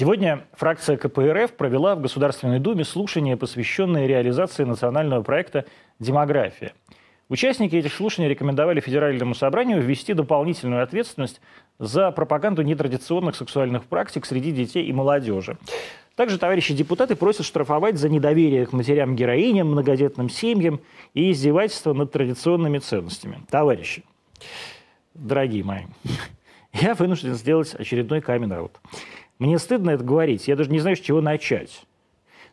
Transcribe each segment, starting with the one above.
Сегодня фракция КПРФ провела в Государственной Думе слушание, посвященное реализации национального проекта «Демография». Участники этих слушаний рекомендовали Федеральному собранию ввести дополнительную ответственность за пропаганду нетрадиционных сексуальных практик среди детей и молодежи. Также товарищи депутаты просят штрафовать за недоверие к матерям-героиням, многодетным семьям и издевательство над традиционными ценностями. Товарищи, дорогие мои, я вынужден сделать очередной камин-аут. Мне стыдно это говорить, я даже не знаю, с чего начать.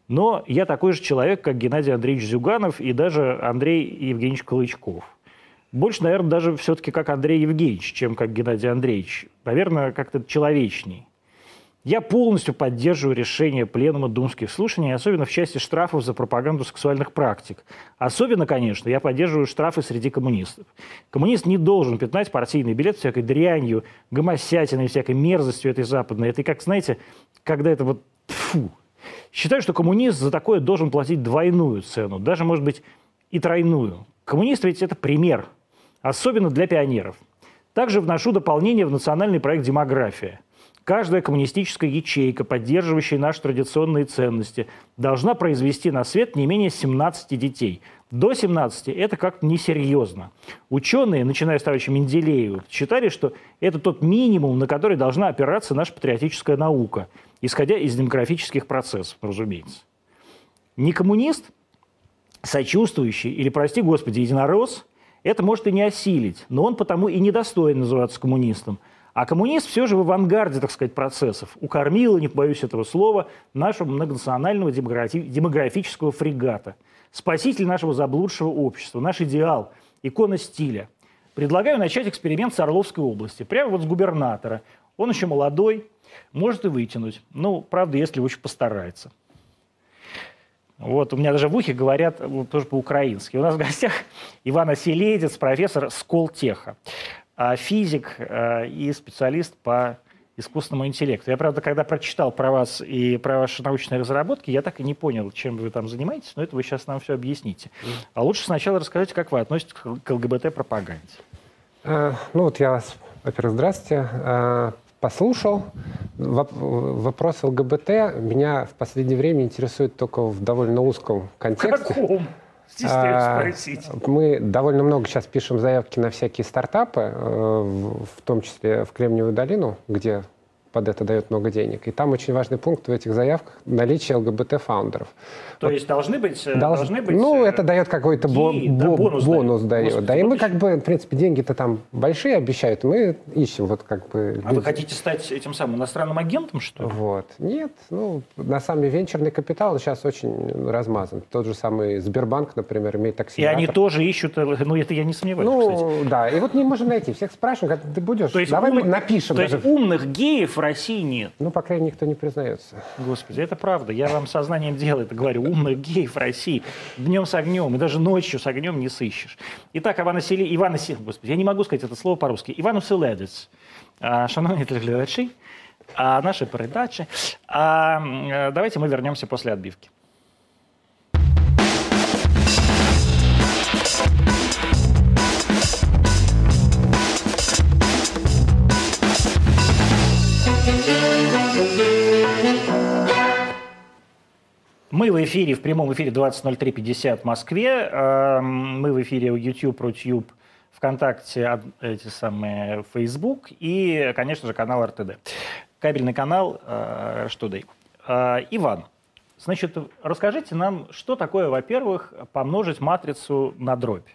Но я такой же человек, как Геннадий Андреевич Зюганов и даже Андрей Евгеньевич Колычков. Больше, наверное, даже все-таки как Андрей Евгеньевич, чем как Геннадий Андреевич. Наверное, как-то человечней. Я полностью поддерживаю решение Пленума думских слушаний, особенно в части штрафов за пропаганду сексуальных практик. Особенно, конечно, я поддерживаю штрафы среди коммунистов. Коммунист не должен пятнать партийный билет всякой дрянью, гомосятиной, всякой мерзостью этой западной. Это как, знаете, когда это вот... Фу. Считаю, что коммунист за такое должен платить двойную цену, даже, может быть, и тройную. Коммунист ведь это пример, особенно для пионеров. Также вношу дополнение в национальный проект «Демография». Каждая коммунистическая ячейка, поддерживающая наши традиционные ценности, должна произвести на свет не менее 17 детей. До 17 это как-то несерьезно. Ученые, начиная с товарища Менделеева, считали, что это тот минимум, на который должна опираться наша патриотическая наука, исходя из демографических процессов, разумеется. Не коммунист, сочувствующий или, прости господи, единорос, это может и не осилить, но он потому и недостоин называться коммунистом – а коммунист все же в авангарде, так сказать, процессов. Укормил, не боюсь этого слова, нашего многонационального демографического фрегата. Спаситель нашего заблудшего общества, наш идеал, икона стиля. Предлагаю начать эксперимент с Орловской области. Прямо вот с губернатора. Он еще молодой, может и вытянуть. Ну, правда, если очень постарается. Вот, у меня даже в ухе говорят вот, тоже по-украински. У нас в гостях Иван Оселедец, профессор Сколтеха. А физик э, и специалист по искусственному интеллекту. Я, правда, когда прочитал про вас и про ваши научные разработки, я так и не понял, чем вы там занимаетесь, но это вы сейчас нам все объясните. А лучше сначала расскажите, как вы относитесь к ЛГБТ-пропаганде. А, ну вот я вас, во-первых, здравствуйте, а, послушал. Вопрос ЛГБТ меня в последнее время интересует только в довольно узком контексте. Каком? А, спросить. Мы довольно много сейчас пишем заявки на всякие стартапы, э, в том числе в Кремниевую долину, где под это дает много денег. И там очень важный пункт в этих заявках – наличие ЛГБТ-фаундеров. То вот. есть должны быть, э, Долж... должны быть... Ну, э, это дает какой-то бо... да, бонус, бонус дает. Господи, да, и мы как бы, в принципе, деньги-то там большие обещают, мы ищем вот как бы... А вы хотите стать этим самым иностранным агентом, что ли? Вот. Нет, ну, на самом деле венчурный капитал сейчас очень размазан. Тот же самый Сбербанк, например, имеет акселератор. И они тоже ищут, э, ну, это я не сомневаюсь, Ну, кстати. да, и вот не можем найти. Всех спрашиваем, ты будешь, то есть давай ум... мы напишем. То даже. есть умных геев России нет? Ну, по крайней мере, никто не признается. Господи, это правда. Я вам сознанием дела это говорю. Умных геев в России днем с огнем, и даже ночью с огнем не сыщешь. Итак, Иван Сілі... Іван Сілі... Господи, я не могу сказать это слово по-русски. Иван Оселедець. Шановні телеглядачі, наши передачи. Давайте мы вернемся после отбивки. Мы в эфире, в прямом эфире 20.03.50 в Москве. Эм, мы в эфире YouTube, Рутюб, ВКонтакте, эти самые Facebook и, конечно же, канал РТД. Кабельный канал э, Штудей. Э, Иван, значит, расскажите нам, что такое, во-первых, помножить матрицу на дробь?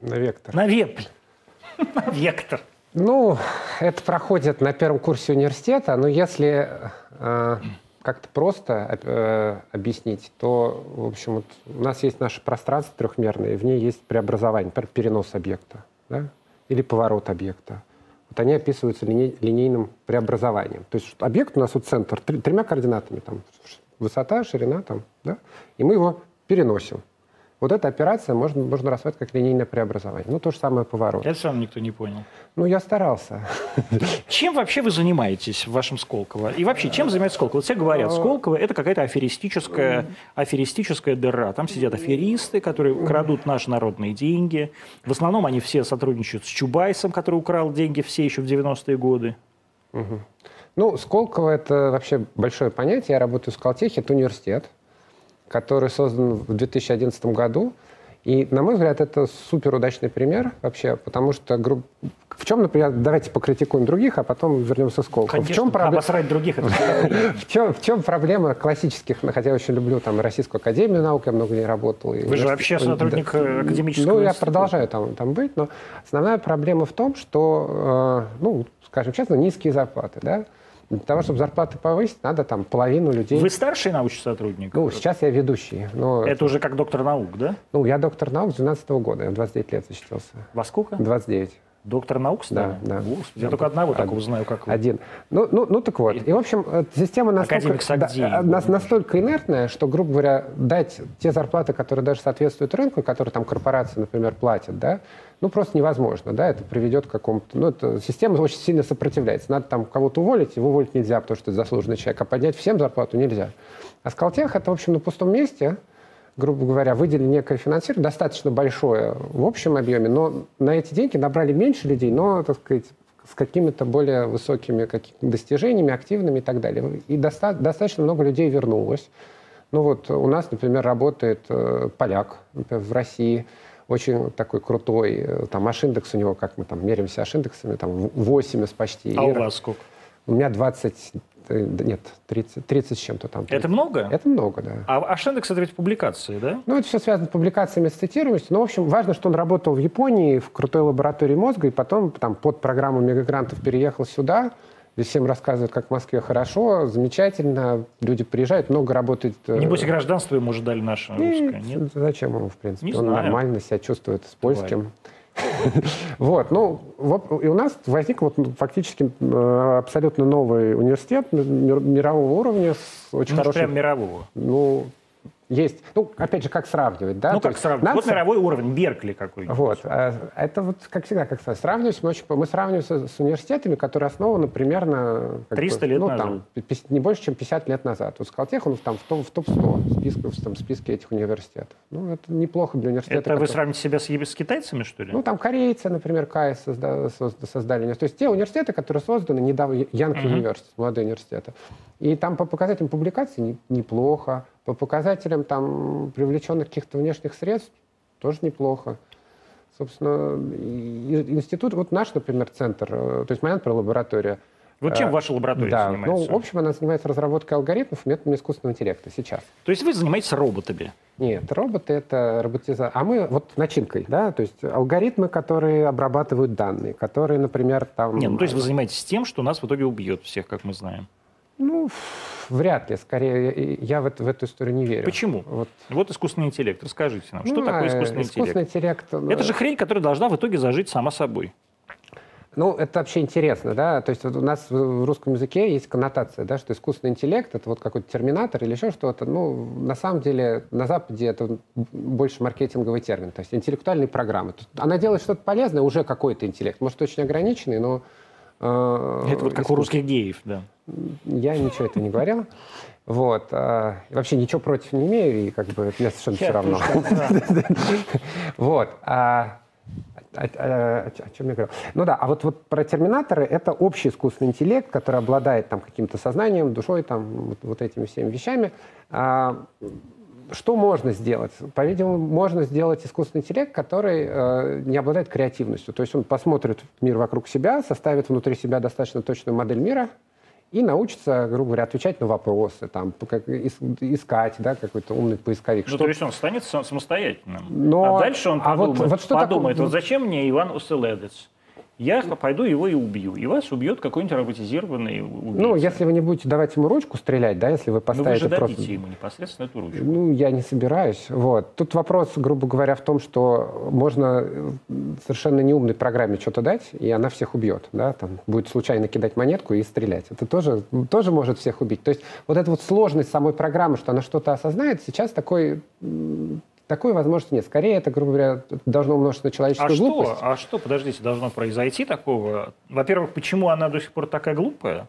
На вектор. На вектор. На вектор. Ну, это проходит на первом курсе университета, но если э, как-то просто э, объяснить, то, в общем, вот у нас есть наше пространство трехмерное, и в ней есть преобразование, перенос объекта да? или поворот объекта. Вот они описываются линей, линейным преобразованием. То есть объект у нас вот центр тремя координатами, там, высота, ширина, там, да? и мы его переносим. Вот эта операция можно, можно рассматривать как линейное преобразование. Ну, то же самое поворот. Это сам никто не понял. Ну, я старался. Чем вообще вы занимаетесь в вашем Сколково? И вообще, чем занимается Сколково? Все говорят, а. Сколково – это какая-то аферистическая, аферистическая дыра. Там сидят аферисты, которые крадут наши народные деньги. В основном они все сотрудничают с Чубайсом, который украл деньги все еще в 90-е годы. Угу. Ну, Сколково — это вообще большое понятие. Я работаю в Скалтехе, это университет, который создан в 2011 году. И, на мой взгляд, это супер удачный пример вообще, потому что гру- в чем, например, давайте покритикуем других, а потом вернемся к Сколково. Конечно, в чем проблема? обосрать других В чем, в чем проблема классических, хотя я очень люблю там Российскую Академию наук, я много не работал. Вы же вообще сотрудник э, академического Ну, я продолжаю там, там быть, но основная проблема в том, что, э, ну, скажем честно, низкие зарплаты, да. Для того, чтобы зарплаты повысить, надо там половину людей... Вы старший научный сотрудник? Ну, сейчас я ведущий. Но, Это уже как доктор наук, да? Ну, я доктор наук с 12 года, я в 29 лет защитился. Во сколько? 29. Доктор наук стали? Да, да. Господи, я только одного Один. такого знаю, как вы. Один. Ну, ну, ну так вот. И, в общем, э, система настолько, да, нас- настолько инертная, что, грубо говоря, дать те зарплаты, которые даже соответствуют рынку, которые там корпорации, например, платят, да, ну, просто невозможно, да, это приведет к какому-то... Ну, это, система очень сильно сопротивляется. Надо там кого-то уволить, его уволить нельзя, потому что это заслуженный человек, а поднять всем зарплату нельзя. А Скалтех — это, в общем, на пустом месте, грубо говоря, выделили некое финансирование, достаточно большое в общем объеме, но на эти деньги набрали меньше людей, но, так сказать, с какими-то более высокими какими достижениями, активными и так далее. И доста- достаточно много людей вернулось. Ну вот у нас, например, работает э, поляк например, в России, очень такой крутой, э, там H-индекс у него, как мы там меряемся H-индексами, там в- 80 почти. А у вас сколько? У меня 20, э, нет, 30, 30 с чем-то там. Это много? Это много, да. А Ашендекс это ведь публикации, да? Ну, это все связано с публикациями, с цитируемостью. Но, в общем, важно, что он работал в Японии в крутой лаборатории мозга, и потом там под программу мегагрантов переехал сюда. Здесь всем рассказывают, как в Москве хорошо, замечательно. Люди приезжают, много работает. э, Небось, и гражданство ему уже дали наше русское, нет? Зачем ему, в принципе? Не он знаю. нормально себя чувствует с польским. Вот, ну, вот, и у нас возник вот ну, фактически э, абсолютно новый университет мир- мирового уровня с очень Ну, хорошим... прям мирового. Ну, есть. Ну, опять же, как сравнивать, да? ну, как сравнивать? нам Вот мировой уровень, Беркли какой-нибудь. Вот. а, Это вот, как всегда, как сказать, сравнивать мы очень... Мы сравниваем с, университетами, которые основаны примерно... как 300 лет ну, назад. Там, не больше, чем 50 лет назад. Вот Скалтех, он там в, топ- в топ-100 списка, в там, списке этих университетов. Ну, это неплохо для университета. Это вы который- сравните себя с, с китайцами, что ли? Ну, там корейцы, например, созда- создали. университет. То есть те университеты, которые созданы недавно, Янг университет, молодые университеты. И там по показателям публикаций не- неплохо, по показателям там привлеченных каких-то внешних средств тоже неплохо. Собственно, институт, вот наш, например, центр, э, то есть моя, например, лаборатория, вот чем э, ваша лаборатория да, занимается? ну, в общем, она занимается разработкой алгоритмов методами искусственного интеллекта сейчас. То есть вы занимаетесь роботами? Нет, роботы — это роботизация. А мы вот начинкой, да, то есть алгоритмы, которые обрабатывают данные, которые, например, там... Нет, ну то есть вы занимаетесь тем, что нас в итоге убьет всех, как мы знаем. Ну, вряд ли. Скорее, я- в, эту- в эту историю не верю. Почему? Вот. Вот искусственный интеллект. Расскажите нам, что Ну, такое искусственный искусственный интеллект? интеллект? Это же хрень, которая должна в итоге зажить сама собой. Ну, это вообще интересно, да, то есть вот у нас в русском языке есть коннотация, да, что искусственный интеллект — это вот какой-то терминатор или еще что-то. Ну, на самом деле, на Западе это больше маркетинговый термин, то есть интеллектуальные программы. Она делает что-то полезное, уже какой-то интеллект, может, очень ограниченный, но... э, Это вот как у русских геев, да. Я ничего этого не говорил. Вот. а, вообще ничего против не имею, и как бы мне совершенно все равно. Вот. А- а- о чем я говорил? Ну да, а вот, вот про терминаторы это общий искусственный интеллект, который обладает там каким-то сознанием, душой, там вот, вот этими всеми вещами. А, что можно сделать? По-видимому, можно сделать искусственный интеллект, который э, не обладает креативностью. То есть он посмотрит мир вокруг себя, составит внутри себя достаточно точную модель мира и научится, грубо говоря, отвечать на вопросы, там, как ис- искать, да, какой-то умный поисковик. Ну, Что- то есть он станет сам- самостоятельным. Но- А дальше он а вот- подумает, вот что такое- подумает вот зачем мне Иван Оселедец? Я пойду его и убью. И вас убьет какой-нибудь роботизированный убийца. Ну, если вы не будете давать ему ручку стрелять, да, если вы Ну, вы поставите же просто... ему непосредственно эту ручку. Ну, я не собираюсь. Вот. Тут вопрос, грубо говоря, в том, что можно э, совершенно неумной программе что-то дать, и она всех убьет. Да? Там будет случайно кидать монетку и стрелять. Это тоже, тоже может всех убить. То есть вот эта вот сложность самой программы, что она что-то осознает, сейчас такой, такой возможности нет. Скорее, это, грубо говоря, должно умножиться на А человеческую что, глупость. а что, подождите, должно произойти такого? Во-первых, почему она до сих пор такая глупая?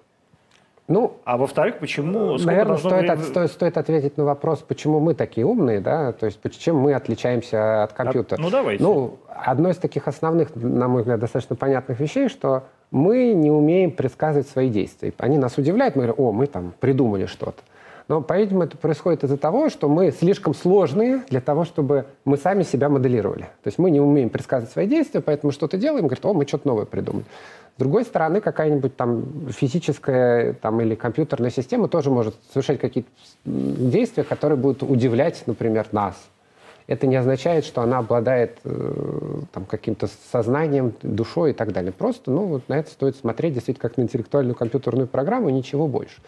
Ну, А во-вторых, почему... Наверное, стоит, вре- от- стоит, стоит ответить на вопрос, почему мы такие умные, да, то есть чем мы отличаемся от компьютера. ну, давайте. Ну, одно из таких основных, на мой взгляд, достаточно понятных вещей, что мы не умеем предсказывать свои действия. Они нас удивляют, мы говорим, о, мы там придумали что-то. Но, по-видимому, это происходит из-за того, что мы слишком сложные для того, чтобы мы сами себя моделировали. То есть мы не умеем предсказывать свои действия, поэтому что-то делаем, говорит, о, мы что-то новое придумали. С другой стороны, какая-нибудь там физическая там, или компьютерная система тоже может совершать какие-то действия, которые будут удивлять, например, нас. Это не означает, что она обладает э, там, каким-то сознанием, душой и так далее. Просто ну, вот на это стоит смотреть действительно как на интеллектуальную компьютерную программу ничего больше.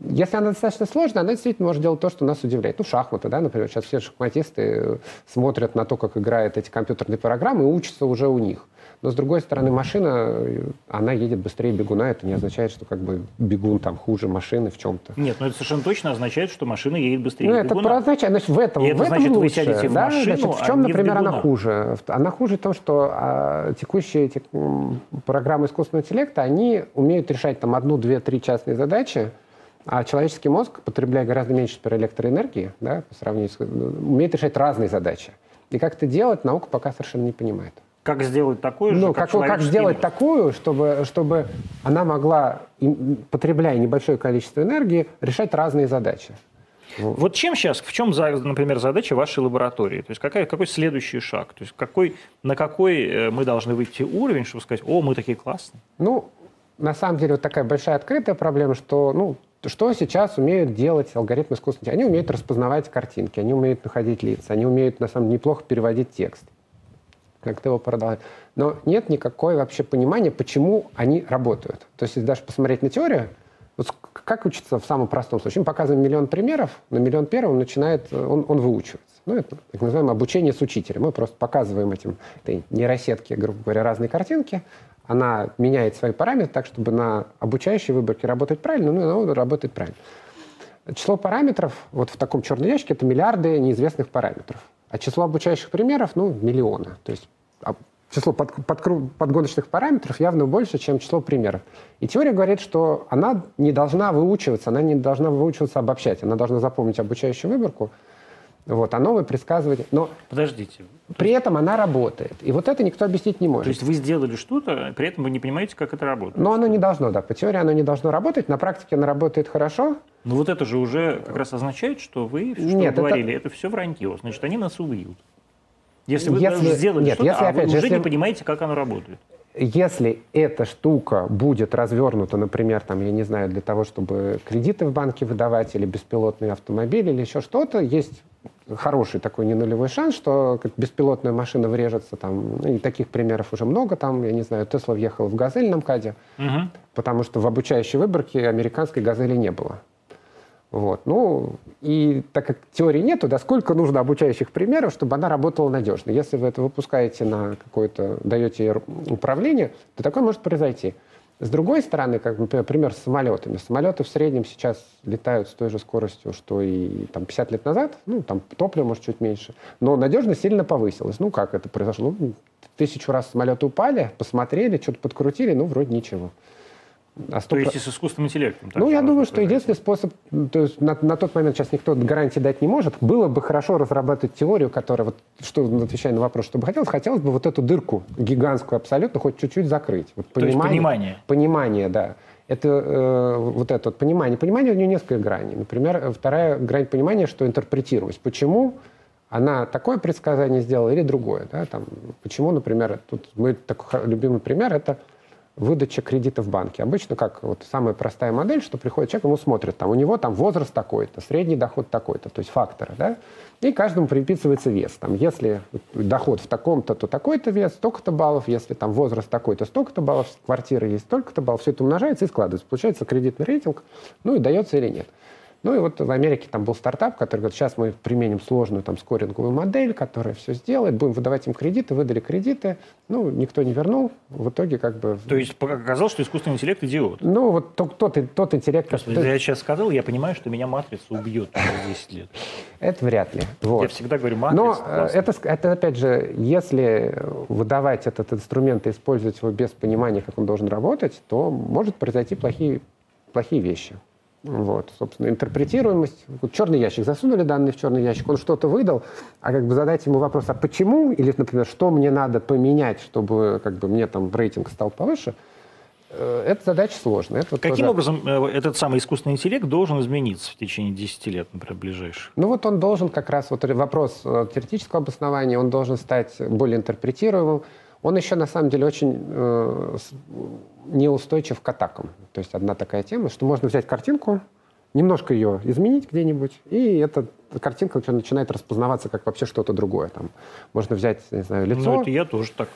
Если она достаточно сложная, она действительно может делать то, что нас удивляет. Ну, шахматы, да, например. Сейчас все шахматисты э, смотрят на то, как играют эти компьютерные программы и учатся уже у них. Но, с другой стороны, машина, она едет быстрее бегуна. Это не означает, что как бы бегун там хуже машины в чем-то. Нет, но это совершенно точно означает, что машина едет быстрее ну, бегуна. Это означает, значит, в этом, И это в этом значит, лучше. вы сядете в да? машину, значит, в а чем, в например, она бегуна. хуже? Она хуже в том, что а, текущие эти м, программы искусственного интеллекта, они умеют решать там одну, две, три частные задачи, а человеческий мозг, потребляя гораздо меньше электроэнергии, да, по сравнению с, умеет решать разные задачи. И как это делать, наука пока совершенно не понимает. Как сделать же, Ну, как, как, как человеческий сделать мозг? такую, чтобы, чтобы она могла, потребляя небольшое количество энергии, решать разные задачи. Вот чем сейчас, в чем, например, задача вашей лаборатории? То есть какая, какой следующий шаг? То есть какой, на какой э, мы должны выйти уровень, чтобы сказать, о, мы такие классные? Ну, на самом деле, вот такая большая открытая проблема, что, ну, что сейчас умеют делать алгоритмы искусственного? Они умеют распознавать картинки, они умеют находить лица, они умеют, на самом деле, неплохо переводить текст. Как-то его продавать. Но нет никакой вообще понимания, почему они работают. То есть, если даже посмотреть на теорию, вот как учится в самом простом случае? Мы показываем миллион примеров, на миллион первым он начинает, э, он, он выучивается. Ну, это так называемое обучение с учителем. Мы просто показываем этим этой нейросетке, грубо говоря, разные картинки. Она меняет свои параметры так, чтобы на обучающей выборке работать правильно, ну, она работает правильно. Число параметров вот в таком черном ящике это миллиарды неизвестных параметров. А число обучающих примеров, ну, миллионы. То есть а, число под- подкру- подгоночных параметров явно больше, чем число примеров. И теория говорит, что она не должна выучиваться, она не должна выучиваться обобщать, она должна запомнить обучающую выборку, вот, а новые предсказывать. Но Подождите. при этом она работает. И вот это никто объяснить не может. То есть вы сделали что-то, при этом вы не понимаете, как это работает. Но оно не должно, да. По теории оно не должно работать. На практике оно работает хорошо. Но вот это же уже как раз означает, что вы, что Нет, вы это- говорили, это, все вранье. Значит, они нас убьют. Если вы Если- сделали нет, что-то, если, а опять вы же, уже если- не понимаете, как оно работает. Если эта штука будет развернута, например, там, я не знаю, для того, чтобы кредиты в банке выдавать или беспилотные автомобили или еще что-то, есть хороший такой не нулевой шанс, что беспилотная машина врежется там, и таких примеров уже много, там, я не знаю, Тесла въехала в «Газель» на МКАДе, Мгм. потому что в обучающей выборке американской «Газели» не было. Вот. Ну, и так как теории нету, да, сколько нужно обучающих примеров, чтобы она работала надежно. Если вы это выпускаете на какое-то, даете ей управление, то такое может произойти. С другой стороны, как, например, пример с самолетами. Самолеты в среднем сейчас летают с той же скоростью, что и там, 50 лет назад. Ну, там топливо, может, чуть меньше. Но надежность сильно повысилась. Ну, как это произошло? Ну, тысячу раз самолеты упали, посмотрели, что-то подкрутили, ну, вроде ничего. А То 100%. есть и с искусственным интеллектом. Ну, я думаю, что единственный способ, то есть на, на тот момент сейчас никто гарантии дать не может, было бы хорошо разрабатывать теорию, которая, вот, что, отвечая на вопрос, что бы хотелось, хотелось бы вот эту дырку гигантскую абсолютно хоть чуть-чуть закрыть. Вот То есть понимание. Понимание, да. Это э, вот это вот понимание. Понимание у нее несколько граней. Например, вторая грань понимания, что интерпретируемость. Почему она такое предсказание сделала или другое. Да? Там, почему, например, тут мы такой любимый пример, это выдача кредита в банке. Обычно как вот самая простая модель, что приходит человек, ему смотрят, там, у него там возраст такой-то, средний доход такой-то, то есть факторы, да, и каждому приписывается вес. Там, если доход в таком-то, то такой-то вес, столько-то баллов, если там возраст такой-то, столько-то баллов, квартира есть столько-то баллов, все это умножается и складывается. Получается кредитный рейтинг, ну и дается или нет. Ну и вот в Америке там был стартап, который говорит, сейчас мы применим сложную там скоринговую модель, которая все сделает, будем выдавать им кредиты, выдали кредиты, ну, никто не вернул, в итоге как бы... То есть пока оказалось, что искусственный интеллект идиот. Ну, вот тот, тот, тот интеллект... Господи, который- я сейчас сказал, я понимаю, что меня матрица убьет через 10 лет. Это вряд ли. Вот. Я всегда говорю, матрица Но э, это, это, опять же, если выдавать этот инструмент и использовать его без понимания, как он должен работать, то может произойти плохие, плохие вещи. Вот, собственно, интерпретируемость. Вот черный ящик. Засунули данные в черный ящик, он что-то выдал, а как бы задать ему вопрос, а почему, или, например, что мне надо поменять, чтобы как бы мне там рейтинг стал повыше, Э, эта задача сложная. Это Каким тоже... образом э, этот самый искусственный интеллект должен измениться в течение 10 лет, например, ближайших? Ну вот он должен как раз, вот вопрос э, теоретического обоснования, он должен стать более интерпретируемым. Он еще на самом деле очень э, неустойчив к атакам. То есть одна такая тема, что можно взять картинку, немножко ее изменить где-нибудь, и эта картинка начинает распознаваться как вообще что-то другое. Там можно взять, не знаю, лицо. Ну, это я тоже так.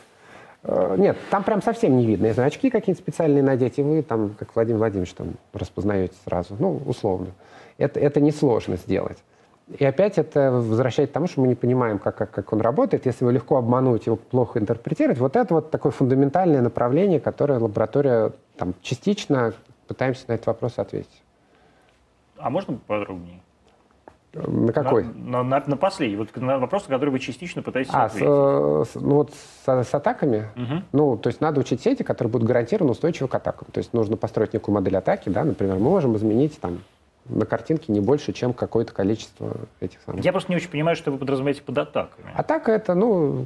Э, нет, там прям совсем не видно. Если очки какие-нибудь специальные надеть, и вы там, как Владимир Владимирович, там распознаете сразу. Ну, условно. Это, это несложно сделать. И опять это возвращает к тому, что мы не понимаем, как, как, как он работает. Если его легко обмануть, его плохо интерпретировать, вот это вот такое фундаментальное направление, которое лаборатория там, частично пытаемся на этот вопрос ответить. А можно подробнее? На какой? На, на, на последний. Вот на вопрос, на который вы частично пытаетесь а, ответить. С, с, ну вот с, с атаками, угу. ну, то есть надо учить сети, которые будут гарантированно устойчивы к атакам. То есть нужно построить некую модель атаки, да, например, мы можем изменить там на картинке не больше, чем какое-то количество этих самых. Я просто не очень понимаю, что вы подразумеваете под атаками. Атака это, ну,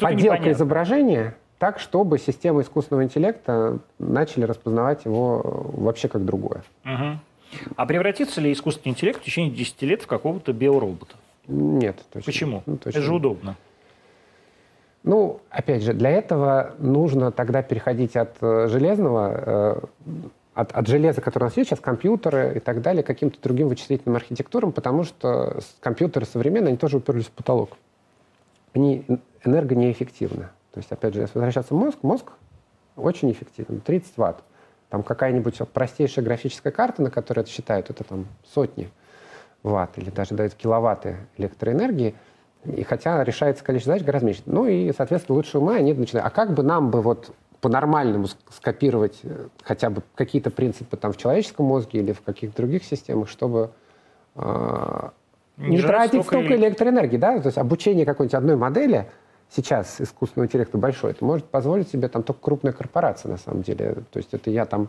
подделка непонятно. изображения так, чтобы системы искусственного интеллекта начали распознавать его вообще как другое. Угу. А превратится ли искусственный интеллект в течение 10 лет в какого-то биоробота? Нет. Точно. Почему? Ну, точно. Это же удобно. Ну, опять же, для этого нужно тогда переходить от э, железного, э, от, от железа, которое у нас есть сейчас, компьютеры и так далее, каким-то другим вычислительным архитектурам, потому что компьютеры современные, они тоже уперлись в потолок. Они энергонеэффективны. То есть, опять же, если возвращаться в мозг, мозг очень эффективен, 30 ватт. Там какая-нибудь простейшая графическая карта, на которой это считают, это там сотни ватт или даже дают киловатты электроэнергии, и хотя решается количество задач гораздо меньше. Ну и, соответственно, лучшие умы, они начинают. А как бы нам бы вот по-нормальному скопировать э, хотя бы какие-то принципы там в человеческом мозге или в каких-то других системах, чтобы э, не, не тратить столько электроэнергии, да? То есть обучение какой-нибудь одной модели – сейчас искусственного интеллекта большой, это может позволить себе там только крупная корпорация, на самом деле. То есть это я там,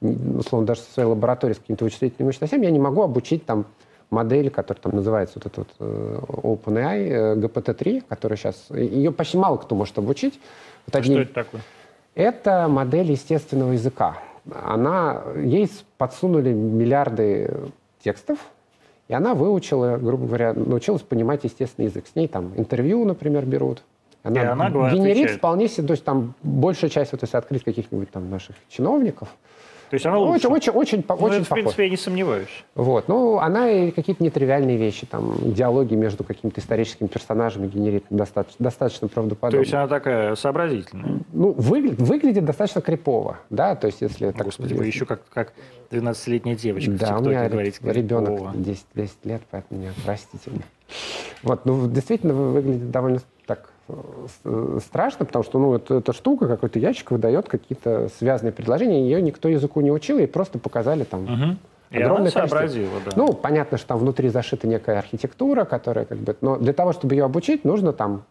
условно, даже со своей лабораторией с какими-то вычислительными мощностями, я не могу обучить там модель, которая там называется вот этот вот, OpenAI, э, GPT-3, э, которая сейчас... Ее почти мало кто может обучить. Вот а одни... Что это такое? Это модель естественного языка. Она, ей подсунули миллиарды текстов, и она выучила, грубо говоря, научилась понимать естественный язык. С ней там интервью, например, берут, она, и она генерит отвечает. вполне себе, то есть там большая часть, вот если открыть каких-нибудь там наших чиновников, то есть она лучше? Очень, очень, очень, ну, очень в принципе, я не сомневаюсь. Вот. Ну, она и какие-то нетривиальные вещи, там, диалоги между какими-то историческими персонажами генерит достаточно, достаточно правдоподобно. То есть она такая сообразительная? Ну, выглядит, выглядит достаточно крипово, да, то есть если... Так, Господи, вы еще как, как 12-летняя девочка да, у меня говорите, ребенок 10-10 лет, поэтому меня простите. Вот, ну, действительно выглядит довольно страшно, потому что ну, это, эта штука, какой-то ящик выдает какие-то связанные предложения, ее никто языку не учил, и просто показали там угу. Огромное и она да. Ну, понятно, что там внутри зашита некая архитектура, которая как бы... Но для того, чтобы ее обучить, нужно там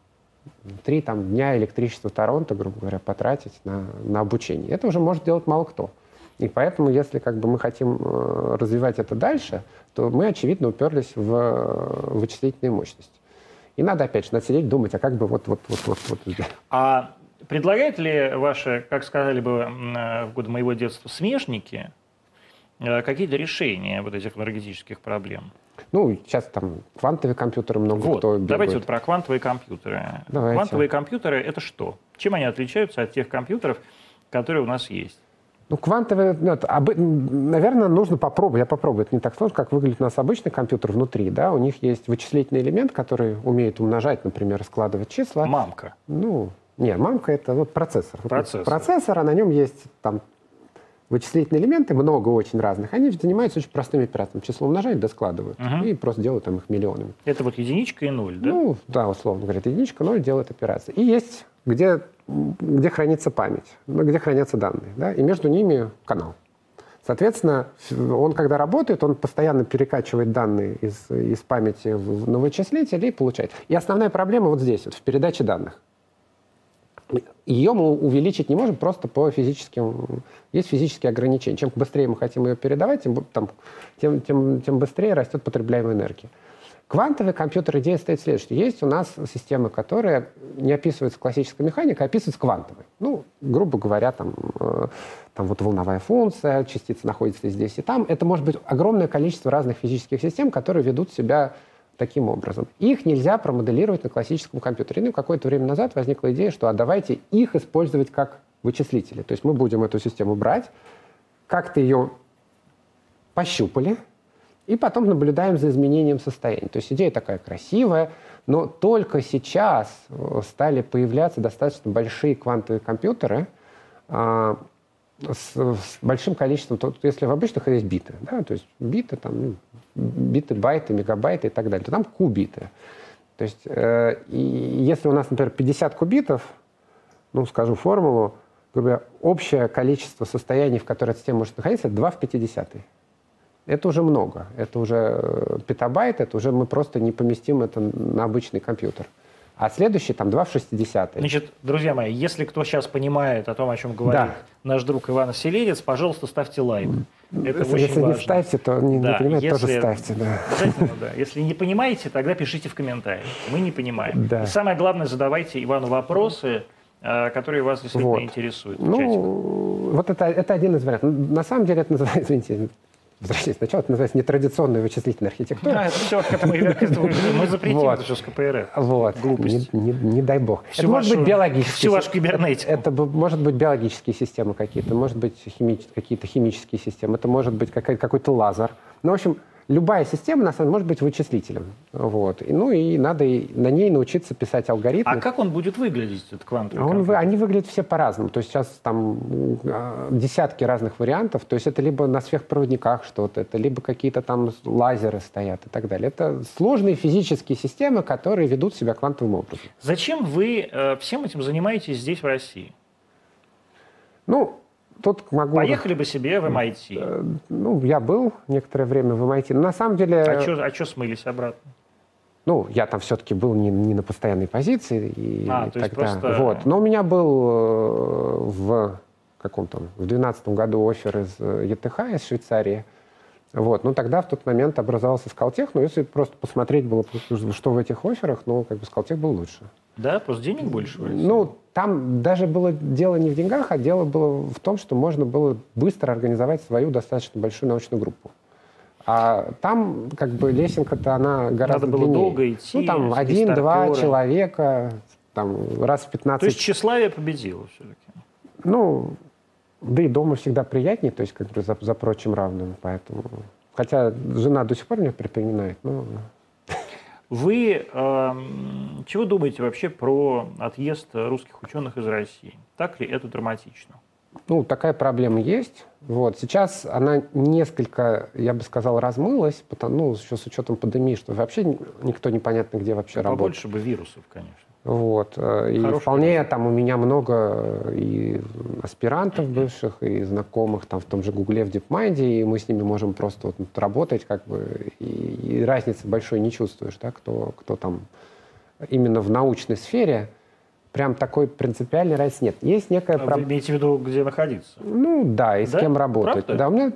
три там, дня электричества Торонто, грубо говоря, потратить на, на обучение. Это уже может делать мало кто. И поэтому, если как бы, мы хотим э, развивать это дальше, то мы, очевидно, уперлись в э, вычислительные мощности. И надо, опять же, надо сидеть, думать, а как бы вот, вот, вот, вот, вот. А предлагают ли ваши, как сказали бы э, в годы моего детства, смежники э, какие-то решения вот этих энергетических проблем? Ну, сейчас там квантовые компьютеры много вот, кто бегает. Давайте вот про квантовые компьютеры. Давайте. Квантовые компьютеры – это что? Чем они отличаются от тех компьютеров, которые у нас есть? Ну, квантовые, ну, об, наверное, нужно попробовать. Я попробую. Это не так сложно, как выглядит у нас обычный компьютер внутри. Да? У них есть вычислительный элемент, который умеет умножать, например, складывать числа. Мамка. Ну, нет, мамка это вот процессор. Процессор. Процессор, а на нем есть там вычислительные элементы, много очень разных. Они занимаются очень простыми операциями. Число умножают, да складывают. Угу. И просто делают там их миллионами. Это вот единичка и ноль, да? Ну, да, условно говоря, единичка, ноль делает операции. И есть где, где хранится память, ну, где хранятся данные, да, и между ними канал. Соответственно, он, когда работает, он постоянно перекачивает данные из, из памяти в, на вычислитель и получает. И основная проблема вот здесь, вот в передаче данных. Ее мы увеличить не можем просто по физическим... Есть физические ограничения. Чем быстрее мы хотим ее передавать, тем, там, тем, тем, тем быстрее растет потребляемая энергия. Квантовый компьютер, идея стоит следующая. Есть у нас системы, которые не описываются классической механикой, а описываются квантовой. Ну, грубо говоря, там, э, там вот волновая функция, частица находится здесь и там. Это может быть огромное количество разных физических систем, которые ведут себя таким образом. Их нельзя промоделировать на классическом компьютере. Ну, какое-то время назад возникла идея, что а давайте их использовать как вычислители. То есть мы будем эту систему брать, как-то ее пощупали, и потом наблюдаем за изменением состояния. То есть идея такая красивая, но только сейчас э, стали появляться достаточно большие квантовые компьютеры а, с, с большим количеством, то, если в обычных есть биты, да, то есть биты, там, ну, биты, байты, мегабайты и так далее, то там кубиты. То есть э, и если у нас, например, 50 кубитов, ну, скажу формулу, говоря, общее количество состояний, в которой система может находиться, это 2 в 50 это уже много. Это уже э, петабайт, это уже мы просто не поместим это на обычный компьютер. А следующий там 2 в 60. Значит, друзья мои, если кто сейчас понимает о том, о чем говорит да. наш друг Иван Селедец, пожалуйста, ставьте лайк. Это если очень если важно. не ставьте, то не, да. не понимаете, если, тоже ставьте. Да. да. Если не понимаете, тогда пишите в комментариях. Мы не понимаем. Да. И самое главное, задавайте Ивану вопросы, э, которые вас действительно вот. интересуют. Ну, вот это, это один из вариантов. На самом деле это называется, извините, возвращаясь сначала, это называется нетрадиционная вычислительная архитектура. Да, это все к этому, мы запретим вот. это все с КПРФ. Вот. Глупость. Не, не, не дай бог. Всю это вашу, может быть биологические. Всю вашу кибернетику. Это может быть биологические системы какие-то, может быть хими, какие-то химические системы, это может быть какой-то лазер. Ну, в общем, любая система, на самом деле, может быть вычислителем. Вот. И, ну и надо на ней научиться писать алгоритмы. А как он будет выглядеть, этот квантовый он, вы, Они выглядят все по-разному. То есть сейчас там а, десятки разных вариантов. То есть это либо на сверхпроводниках что-то, это либо какие-то там лазеры стоят и так далее. Это сложные физические системы, которые ведут себя квантовым образом. Зачем вы э, всем этим занимаетесь здесь, в России? Ну, тут могу... Поехали бы себе в MIT. Э, ну, я был некоторое время в MIT. Но на самом деле... А что а смылись обратно? Ну, я там все-таки был не, не на постоянной позиции. И а, то есть просто... Вот. Но у меня был э, в каком-то, в 2012 году офер из ЕТХ, из Швейцарии. Вот. Ну, тогда в тот момент образовался Скалтех, но если просто посмотреть было, что в этих офферах, ну, как бы Скалтех был лучше. Да, просто денег больше. Ну, там даже было дело не в деньгах, а дело было в том, что можно было быстро организовать свою достаточно большую научную группу. А там как бы лесенка-то она гораздо Надо было длиннее. долго идти. Ну, там один-два человека, там раз в 15. То есть тщеславие победило все-таки? Ну, да и дома всегда приятнее, то есть как бы за, за прочим равным, поэтому... Хотя жена до сих пор меня припоминает, но вы э, чего думаете вообще про отъезд русских ученых из России? Так ли это драматично? Ну, такая проблема есть. Вот. Сейчас она несколько, я бы сказал, размылась, потому, ну, еще с учетом пандемии, что вообще никто непонятно где вообще ну, работает. Побольше бы вирусов, конечно. Вот. Э, и вполне вирус. там у меня много и аспирантов бывших, и знакомых там в том же Гугле, в DeepMind, и мы с ними можем просто вот работать, как бы, и, и разницы большой не чувствуешь, да, кто, кто там именно в научной сфере, прям такой принципиальной разницы нет. Есть некая... А вы имеете в виду, где находиться? Ну, да, и да? с кем работать. Правда? Да, у меня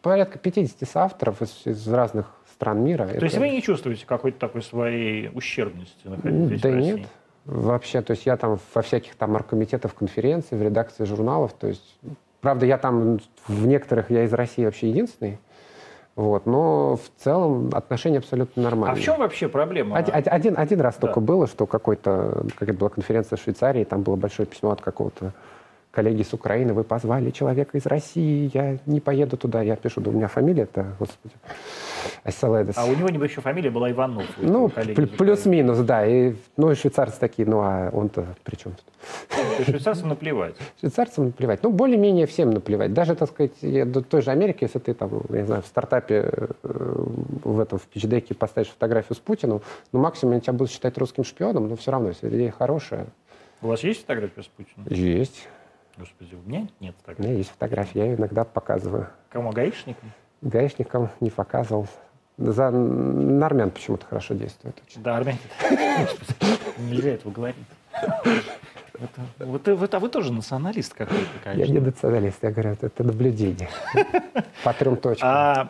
порядка 50 соавторов из, из разных стран мира. То Это... есть вы не чувствуете какой-то такой своей ущербности находясь да в России? нет. Вообще, то есть я там во всяких там оргкомитетах, конференций, в редакции журналов, то есть, правда, я там в некоторых, я из России вообще единственный, вот, но в целом отношения абсолютно нормальные. А в чем вообще проблема? Один, один, один раз да. только было, что какой-то, какая-то была конференция в Швейцарии, там было большое письмо от какого-то коллеги с Украины, вы позвали человека из России, я не поеду туда. Я пишу, да у меня фамилия это, господи, Аселедес. А у него, небось, еще фамилия была Иванов. Ну, плюс-минус, да. И, ну, и швейцарцы такие, ну, а он-то при чем тут? Швейцарцам наплевать. Швейцарцам наплевать. Ну, более-менее всем наплевать. Даже, так сказать, до той же Америки, если ты там, я не знаю, в стартапе э, в этом, в пичдеке поставишь фотографию с Путиным, ну, максимум они тебя будут считать русским шпионом, но все равно, если идея хорошая. У вас есть фотография с Путиным? Есть. Господи, у меня нет фотографии. У меня есть фотография, я ее иногда показываю. Кому, гаишникам? Гаишникам не показывал. За, на армян почему-то хорошо действует. Очень. Да, армяне. Нельзя этого говорить. Это, вот, вот, а вы тоже националист какой-то, конечно. Я не националист, я говорю, это наблюдение. По трем точкам. А,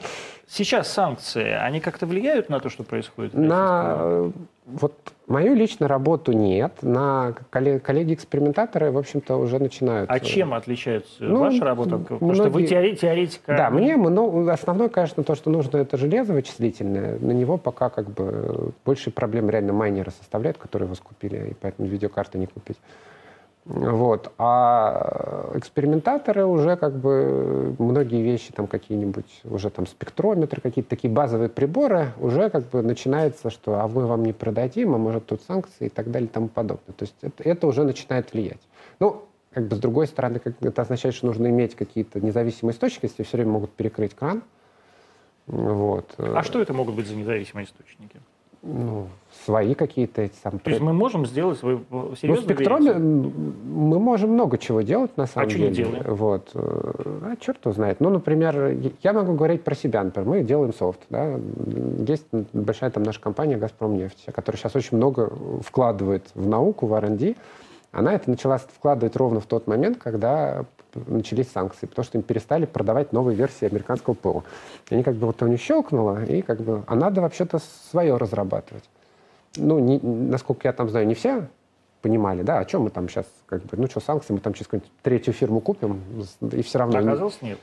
Сейчас санкции, они как-то влияют на то, что происходит? На вот мою личную работу нет. На коллеги-экспериментаторы, в общем-то, уже начинают. А чем отличается ну, ваша работа? Потому многие... что вы теоретик. Да, мне ну, основное, конечно, то, что нужно, это железо вычислительное. На него пока как бы больше проблем реально майнеры составляют, которые его скупили, и поэтому видеокарты не купить. Вот. А экспериментаторы уже как бы многие вещи, там какие-нибудь уже там спектрометры, какие-то такие базовые приборы, уже как бы начинается, что а мы вам не продадим, а может тут санкции и так далее и тому подобное. То есть это, это уже начинает влиять. Ну, как бы с другой стороны, как, это означает, что нужно иметь какие-то независимые источники, все время могут перекрыть кран. Вот. А что это могут быть за независимые источники? Ну, свои какие-то эти самые... То есть мы можем сделать свой серьезный Ну, спектроме мы можем много чего делать, на самом а деле. А что не делаем? Вот. А черт его знает. Ну, например, я могу говорить про себя, например. Мы делаем софт, да. Есть большая там наша компания «Газпромнефть», которая сейчас очень много вкладывает в науку, в R&D. Она это начала вкладывать ровно в тот момент, когда начались санкции, потому что им перестали продавать новые версии американского ПО. И они как бы вот у них щелкнуло, и как бы, а надо вообще-то свое разрабатывать. Ну, не, насколько я там знаю, не все понимали, да, о чем мы там сейчас, как бы, ну что, санкции, мы там через какую-нибудь третью фирму купим, и все равно... Оказалось, нет.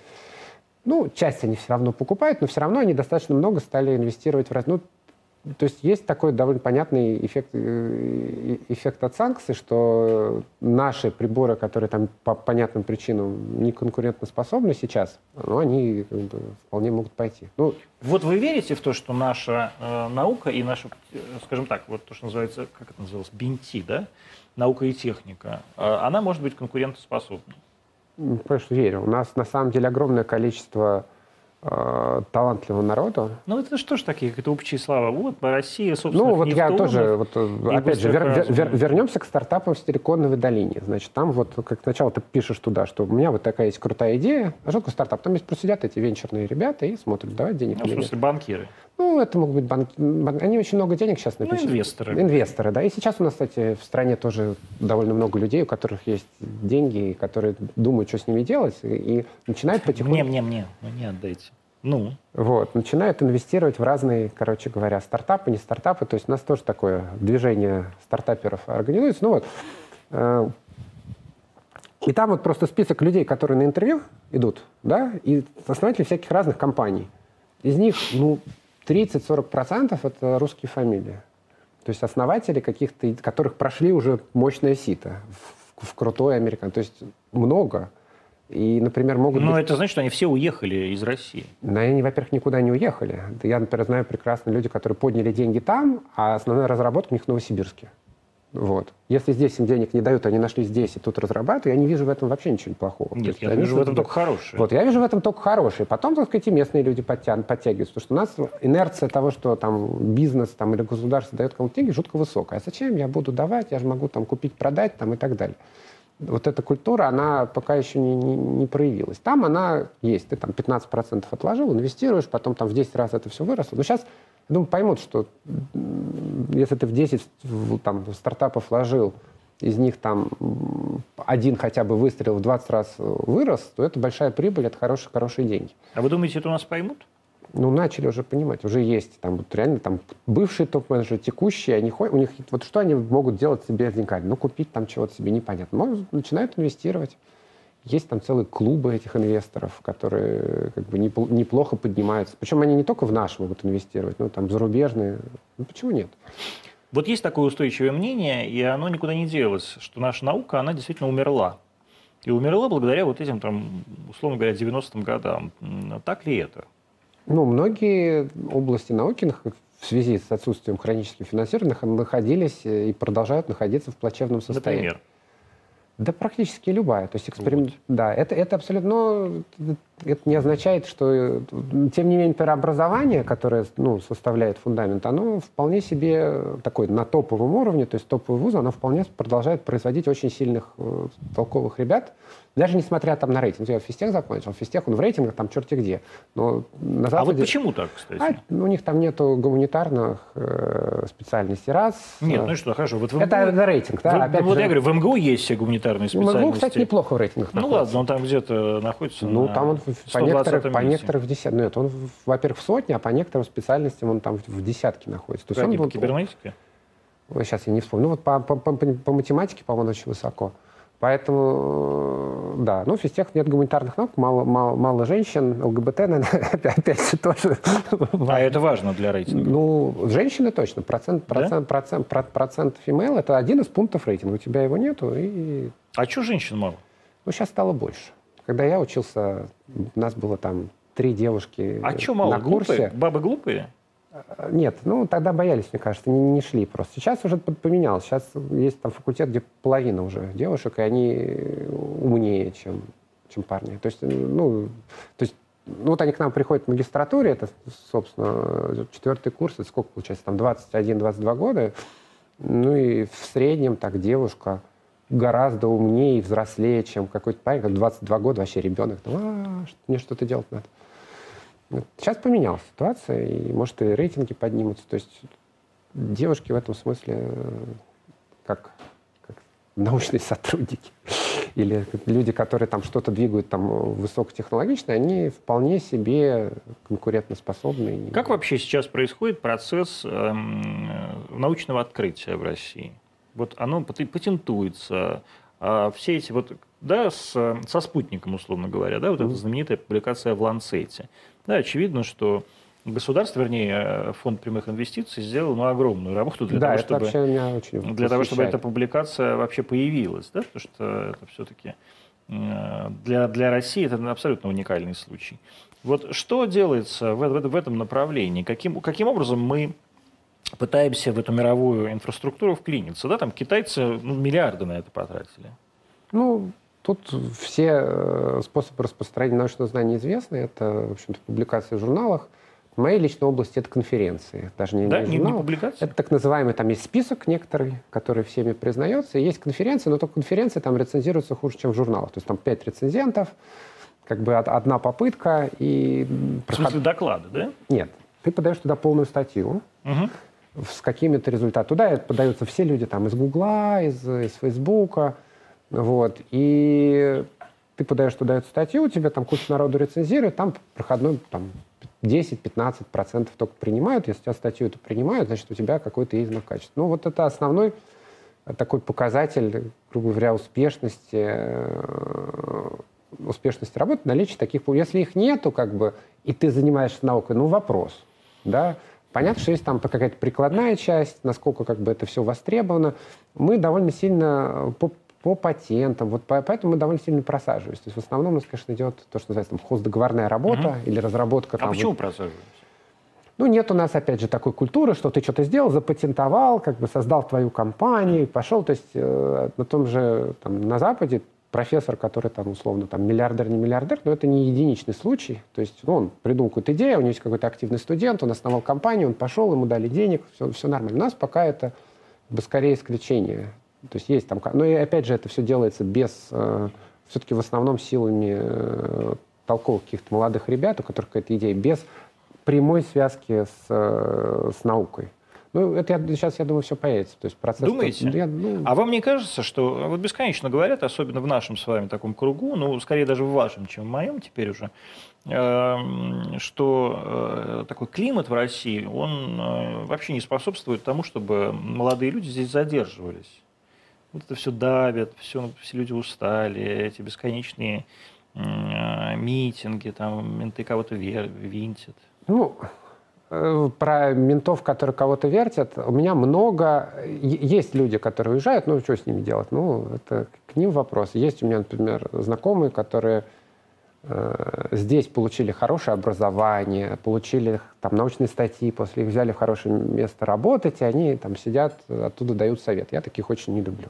Ну, часть они все равно покупают, но все равно они достаточно много стали инвестировать в... Ну, то есть есть такой довольно понятный эффект, э, эффект от санкций, что наши приборы, которые там по понятным причинам не конкурентоспособны сейчас, ну, они как бы, вполне могут пойти. Ну, вот вы верите в то, что наша э, наука и наша, э, скажем так, вот то, что называется, как это называлось, бинти, да, наука и техника, э, она может быть конкурентоспособна? Конечно, верю. У нас на самом деле огромное количество э, талантливого народа. Ну это что ж такие, это общие слова. Вот Россия, собственно, Ну вот я тоже, вот, опять же, вер, вер, вернемся к стартапам в Силиконовой долине. Значит, там вот, как сначала ты пишешь туда, что у меня вот такая есть крутая идея, а такое стартап? Там есть просто сидят эти венчурные ребята и смотрят, давать денег ну, в смысле, банкиры. Ну, это могут быть банки. Они очень много денег сейчас напишут. Ну, инвесторы. Инвесторы, да. И сейчас у нас, кстати, в стране тоже довольно много людей, у которых есть деньги, которые думают, что с ними делать, и начинают потихоньку... Мне, мне, мне. Ну, не отдайте. Ну? Вот, начинают инвестировать в разные, короче говоря, стартапы, не стартапы. То есть у нас тоже такое движение стартаперов организуется. Ну вот, э, и там вот просто список людей, которые на интервью идут, да, и основатели всяких разных компаний. Из них, ну, 30-40% это русские фамилии. То есть основатели каких-то, которых прошли уже мощное сито в, в крутой американ. То есть много. И, например, могут Но быть... это значит, что они все уехали из России. Но они, во-первых, никуда не уехали. Я, например, знаю прекрасно люди, которые подняли деньги там, а основная разработка у них в Новосибирске. Вот. Если здесь им денег не дают, они нашли здесь и тут разрабатывают, я не вижу в этом вообще ничего плохого. Нет, я, вижу в этом только хорошее. Вот, я вижу в этом только хорошее. Потом, так сказать, и местные люди подтян, подтягиваются. Потому что у нас инерция того, что там бизнес там, или государство дает кому-то деньги, жутко высокая. А зачем я буду давать? Я же могу там купить, продать там, и так далее вот эта культура, она пока еще не, не, не проявилась. Там она есть. Ты там 15% отложил, инвестируешь, потом там в 10 раз это все выросло. Но сейчас, я думаю, поймут, что если ты в 10 там, стартапов вложил, из них там один хотя бы выстрел в 20 раз вырос, то это большая прибыль, это хорошие, хорошие деньги. А вы думаете, это у нас поймут? ну, начали уже понимать, уже есть там вот реально там бывшие топ-менеджеры, текущие, они ходят, у них вот что они могут делать себе с деньгами? Ну, купить там чего-то себе непонятно. Могут, начинают инвестировать. Есть там целые клубы этих инвесторов, которые как бы неплохо поднимаются. Причем они не только в наш могут инвестировать, но там зарубежные. Ну, почему нет? Вот есть такое устойчивое мнение, и оно никуда не делось, что наша наука, она действительно умерла. И умерла благодаря вот этим, там, условно говоря, 90-м годам. Так ли это? Ну, многие области науки в связи с отсутствием хронических финансирования находились э, и продолжают находиться в плачевном состоянии. Например? Да практически любая. То есть эксперимент... Вот. Да, это, это абсолютно... Но это не означает, что... Э, тем не менее, преобразование, которое ну, составляет фундамент, оно вполне себе такое на топовом уровне, то есть топовый вуз, оно вполне продолжает производить очень сильных э, толковых ребят, Даже несмотря там на рейтинг. Я физтех закончил, физтех он в рейтингах там черти где. Но на Западе... А вот почему так, кстати? А, ну, у них там нету гуманитарных э, специальностей, раз. Нет, ну что, хорошо. Вот в МГУ... Это, это рейтинг, да. В, опять вот же... я говорю, в МГУ есть все гуманитарные специальности. МГУ, кстати, неплохо в рейтингах Ну находится. ладно, он там где-то находится Ну, там он по некоторых, по некоторых в десятке. Нет, он, во-первых, в сотне, а по некоторым специальностям он там в десятке находится. То есть он, по кибернетике? Ой, сейчас я не вспомню. Ну, вот по, по, по, по математике, по-моему, очень высоко. Поэтому, да, ну, в физтех нет гуманитарных наук, мало, мало, мало женщин, ЛГБТ, наверное, опять тоже. А это важно для рейтинга? Ну, женщины точно. Процент, процент, да? процент, процент female – это один из пунктов рейтинга. У тебя его нету. И... А что женщин мало? Ну, сейчас стало больше. Когда я учился, у нас было там три девушки А что мало? на курсе. Глупые? Бабы глупые? Нет, ну тогда боялись, мне кажется, не, не шли просто. Сейчас уже поменялось. Сейчас есть там факультет, где половина уже девушек, и они умнее, чем, чем парни. То есть, ну, то есть ну, вот они к нам приходят в магистратуре, это, собственно, четвертый курс, это сколько получается, там 21-22 года. Ну и в среднем так девушка гораздо умнее и взрослее, чем какой-то парень, как 22 года, вообще ребенок. Ну, а, мне что-то делать надо. Сейчас поменялась ситуация, и, может, и рейтинги поднимутся. То есть девушки в этом смысле э, как, как научные сотрудники или люди, которые там что-то двигают там высокотехнологично, они вполне себе конкурентоспособны. Как вообще сейчас происходит процесс эм, научного открытия в России? Вот оно патентуется, а все эти вот, да, с, со спутником, условно говоря, да, вот mm-hmm. эта знаменитая публикация в Ланцете. Да, очевидно, что государство, вернее, фонд прямых инвестиций сделал ну, огромную работу для да, того, чтобы для того, чтобы эта публикация вообще появилась, да, потому что это все-таки для, для России это абсолютно уникальный случай. Вот что делается в, в, в этом направлении? Каким, каким образом мы пытаемся в эту мировую инфраструктуру вклиниться? Да, там китайцы ну, миллиарды на это потратили. Ну, Тут все э, способы распространения научного знания известны. Это, в общем-то, публикации в журналах. В моей личной области это конференции, даже не, да, не, журнал. не публикации? Это так называемый, там есть список некоторый, который всеми признается. есть конференции, но только конференции там рецензируются хуже, чем в журналах. То есть там пять рецензентов, как бы одна попытка и... В смысле доклада, да? Нет. Ты подаешь туда полную статью угу. С какими-то результатами. Туда подаются все люди там из Гугла, из, из Фейсбука, вот. И ты подаешь туда эту статью, у тебя там куча народу рецензирует, там проходной там, 10-15% только принимают. Если у тебя статью эту принимают, значит, у тебя какой-то есть знак качества. Ну, вот это основной такой показатель, грубо говоря, успешности, э, успешности работы, наличие таких... Если их нету, как бы, и ты занимаешься наукой, ну, вопрос, да, Понятно, что есть там какая-то прикладная часть, насколько как бы это все востребовано. Мы довольно сильно по по патентам. Вот поэтому мы довольно сильно просаживаемся. То есть в основном у нас, конечно, идет то, что называется там, хоздоговорная работа угу. или разработка. А там, почему вот, просаживаемся? Ну, нет у нас, опять же, такой культуры, что ты что-то сделал, запатентовал, как бы создал твою компанию, пошел. То есть э, на том же, там, на Западе профессор, который там, условно, там, миллиардер, не миллиардер, но это не единичный случай. То есть ну, он придумал какую-то идею, у него есть какой-то активный студент, он основал компанию, он пошел, ему дали денег, все, все нормально. У нас пока это бы скорее исключение. То есть есть там... Но и опять же это все делается без... Э, все-таки в основном силами э, толковых каких-то молодых ребят, у которых какая-то идея, без прямой связки с, э, с наукой. Ну, это я, сейчас, я думаю, все появится. То есть процесс... Думаете? Я, ну... А вам не кажется, что вот бесконечно говорят, особенно в нашем с вами таком кругу, ну, скорее даже в вашем, чем в моем теперь уже, э, что э, такой климат в России, он э, вообще не способствует тому, чтобы молодые люди здесь задерживались? вот это все давят, все, все люди устали, эти бесконечные э, митинги, там менты кого-то винтят. Ну, про ментов, которые кого-то вертят, у меня много... Есть люди, которые уезжают, ну, что с ними делать? Ну, это к ним вопрос. Есть у меня, например, знакомые, которые Э, здесь получили хорошее образование, получили там научные статьи, после их взяли в хорошее место работать, и они там сидят, оттуда дают совет. Я таких очень не люблю.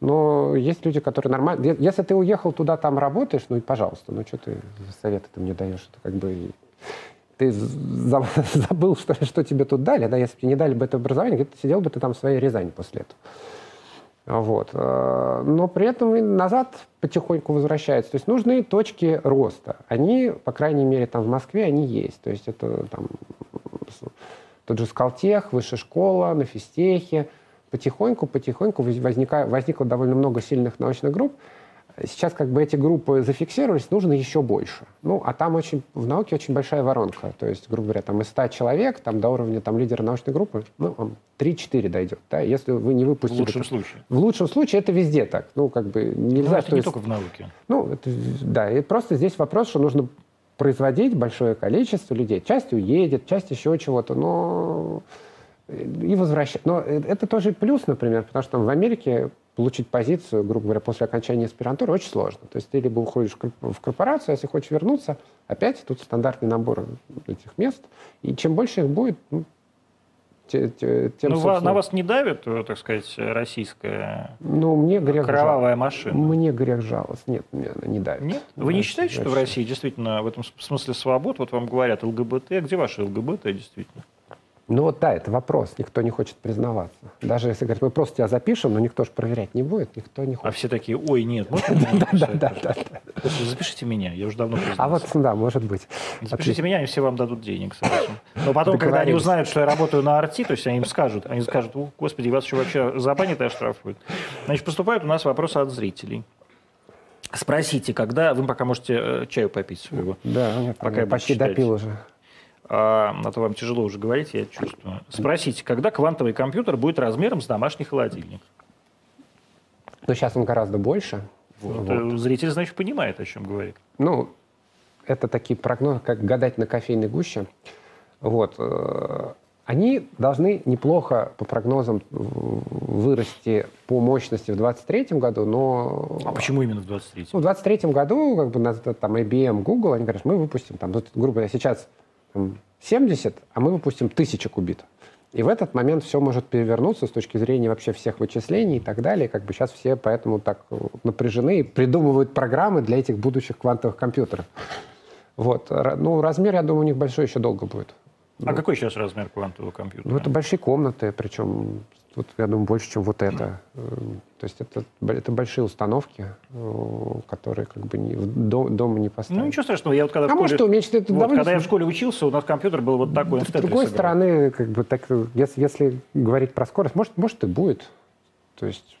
Но есть люди, которые нормально... Если ты уехал туда, там работаешь, ну и пожалуйста, ну что ты советы ты мне даешь? Это как бы ты забыл, что, что тебе тут дали, да, если бы не дали бы это образование, ты сидел бы ты там в своей Рязани после этого. Вот. Э, но при этом и назад потихоньку возвращается. То есть нужны точки роста. Они, по крайней мере, там в Москве они есть. То есть это там тот же Скалтех, Высшая школа, на физтехе. Потихоньку, потихоньку возникает, возникло довольно много сильных научных групп. Сейчас как бы эти группы зафиксировались, нужно еще больше. Ну, а там очень, в науке очень большая воронка. То есть, грубо говоря, там из 100 человек, там до уровня там, лидера научной группы, ну, 3-4 дойдет. Да? Если вы не выпустили... В лучшем случае. В лучшем случае это везде так. Ну, как бы нельзя... Ну, это не есть, только в науке. Ну, это, да, и просто здесь вопрос, что нужно производить большое количество людей. Часть уедет, часть еще чего-то, но и возвращать. Но это тоже плюс, например, потому что там в Америке получить позицию, грубо говоря, после окончания аспирантуры очень сложно. То есть ты либо уходишь в корпорацию, а если хочешь вернуться, опять тут стандартный набор этих мест. И чем больше их будет, ну, тем, ну, собственно... на вас не давит, э, так сказать, российская ну, мне грех кровавая жал... машина? Мне грех жалость. Нет, мне она не давит. Нет? Вы не считаете, что в России действительно в этом смысле свобод? Вот вам говорят ЛГБТ. Где ваши ЛГБТ действительно? Ну вот да, это вопрос. Никто не хочет признаваться. Даже если говорить, мы просто тебя запишем, но никто же проверять не будет, никто не хочет. А все такие, ой, нет, можно Да, да, да. Запишите меня, я уже давно А вот, да, может быть. Запишите меня, и все вам дадут денег сразу. Но потом, когда они узнают, что я работаю на арти, то есть они им скажут, они скажут, господи, вас еще вообще забанят и оштрафуют. Значит, поступают у нас вопросы от зрителей. Спросите, когда... Вы пока можете э, чаю попить своего. Да, нет, пока я почти допил уже а, а то вам тяжело уже говорить, я чувствую. Спросите, когда квантовый компьютер будет размером с домашний холодильник? Ну, сейчас он гораздо больше. Вот. Вот. Зритель, значит, понимает, о чем говорит. Ну, это такие прогнозы, как гадать на кофейной гуще. Вот. Э, они должны неплохо, по прогнозам, вырасти по мощности в 2023 году, но... А почему именно в 2023? Ну, в 2023 году, как бы, там, IBM, Google, они говорят, мы выпустим, там, грубо говоря, сейчас 70, а мы выпустим 1000 кубитов. И в этот момент все может перевернуться с точки зрения вообще всех вычислений и так далее. Как бы сейчас все поэтому так напряжены и придумывают программы для этих будущих квантовых компьютеров. Вот. Ну, размер, я думаю, у них большой еще долго будет. А ну, какой сейчас размер квантового компьютера? Ну, это большие комнаты, причем вот, я думаю, больше, чем вот это. Эм, то есть это, это большие установки, э, которые как бы не, дом, дома не поставить. Ну, ничего страшного. Я вот когда а в школе, может уменьшить это вот, довольно... Когда я в школе учился, у нас компьютер был вот такой. С другой стороны, как бы, так, если, если говорить про скорость, может, может и будет. То есть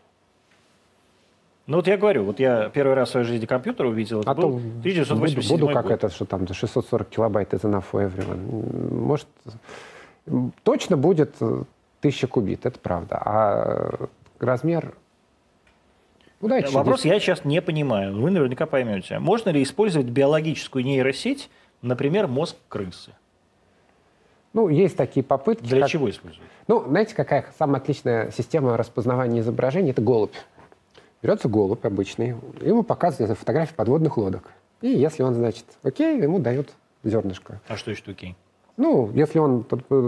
ну вот я говорю, вот я первый раз в своей жизни компьютер увидел, это а был 1987 буду, буду как год. это, что там 640 килобайт enough for everyone. Может, точно будет тысяча кубит, это правда. А размер ну, давайте Вопрос я сейчас не понимаю. Вы наверняка поймете. Можно ли использовать биологическую нейросеть, например, мозг крысы? Ну, есть такие попытки. Для как... чего используют? Ну, знаете, какая самая отличная система распознавания изображений? Это голубь. Берется голубь обычный, ему показывают фотографии подводных лодок. И если он, значит, окей, ему дают зернышко. А что еще окей? Ну, если он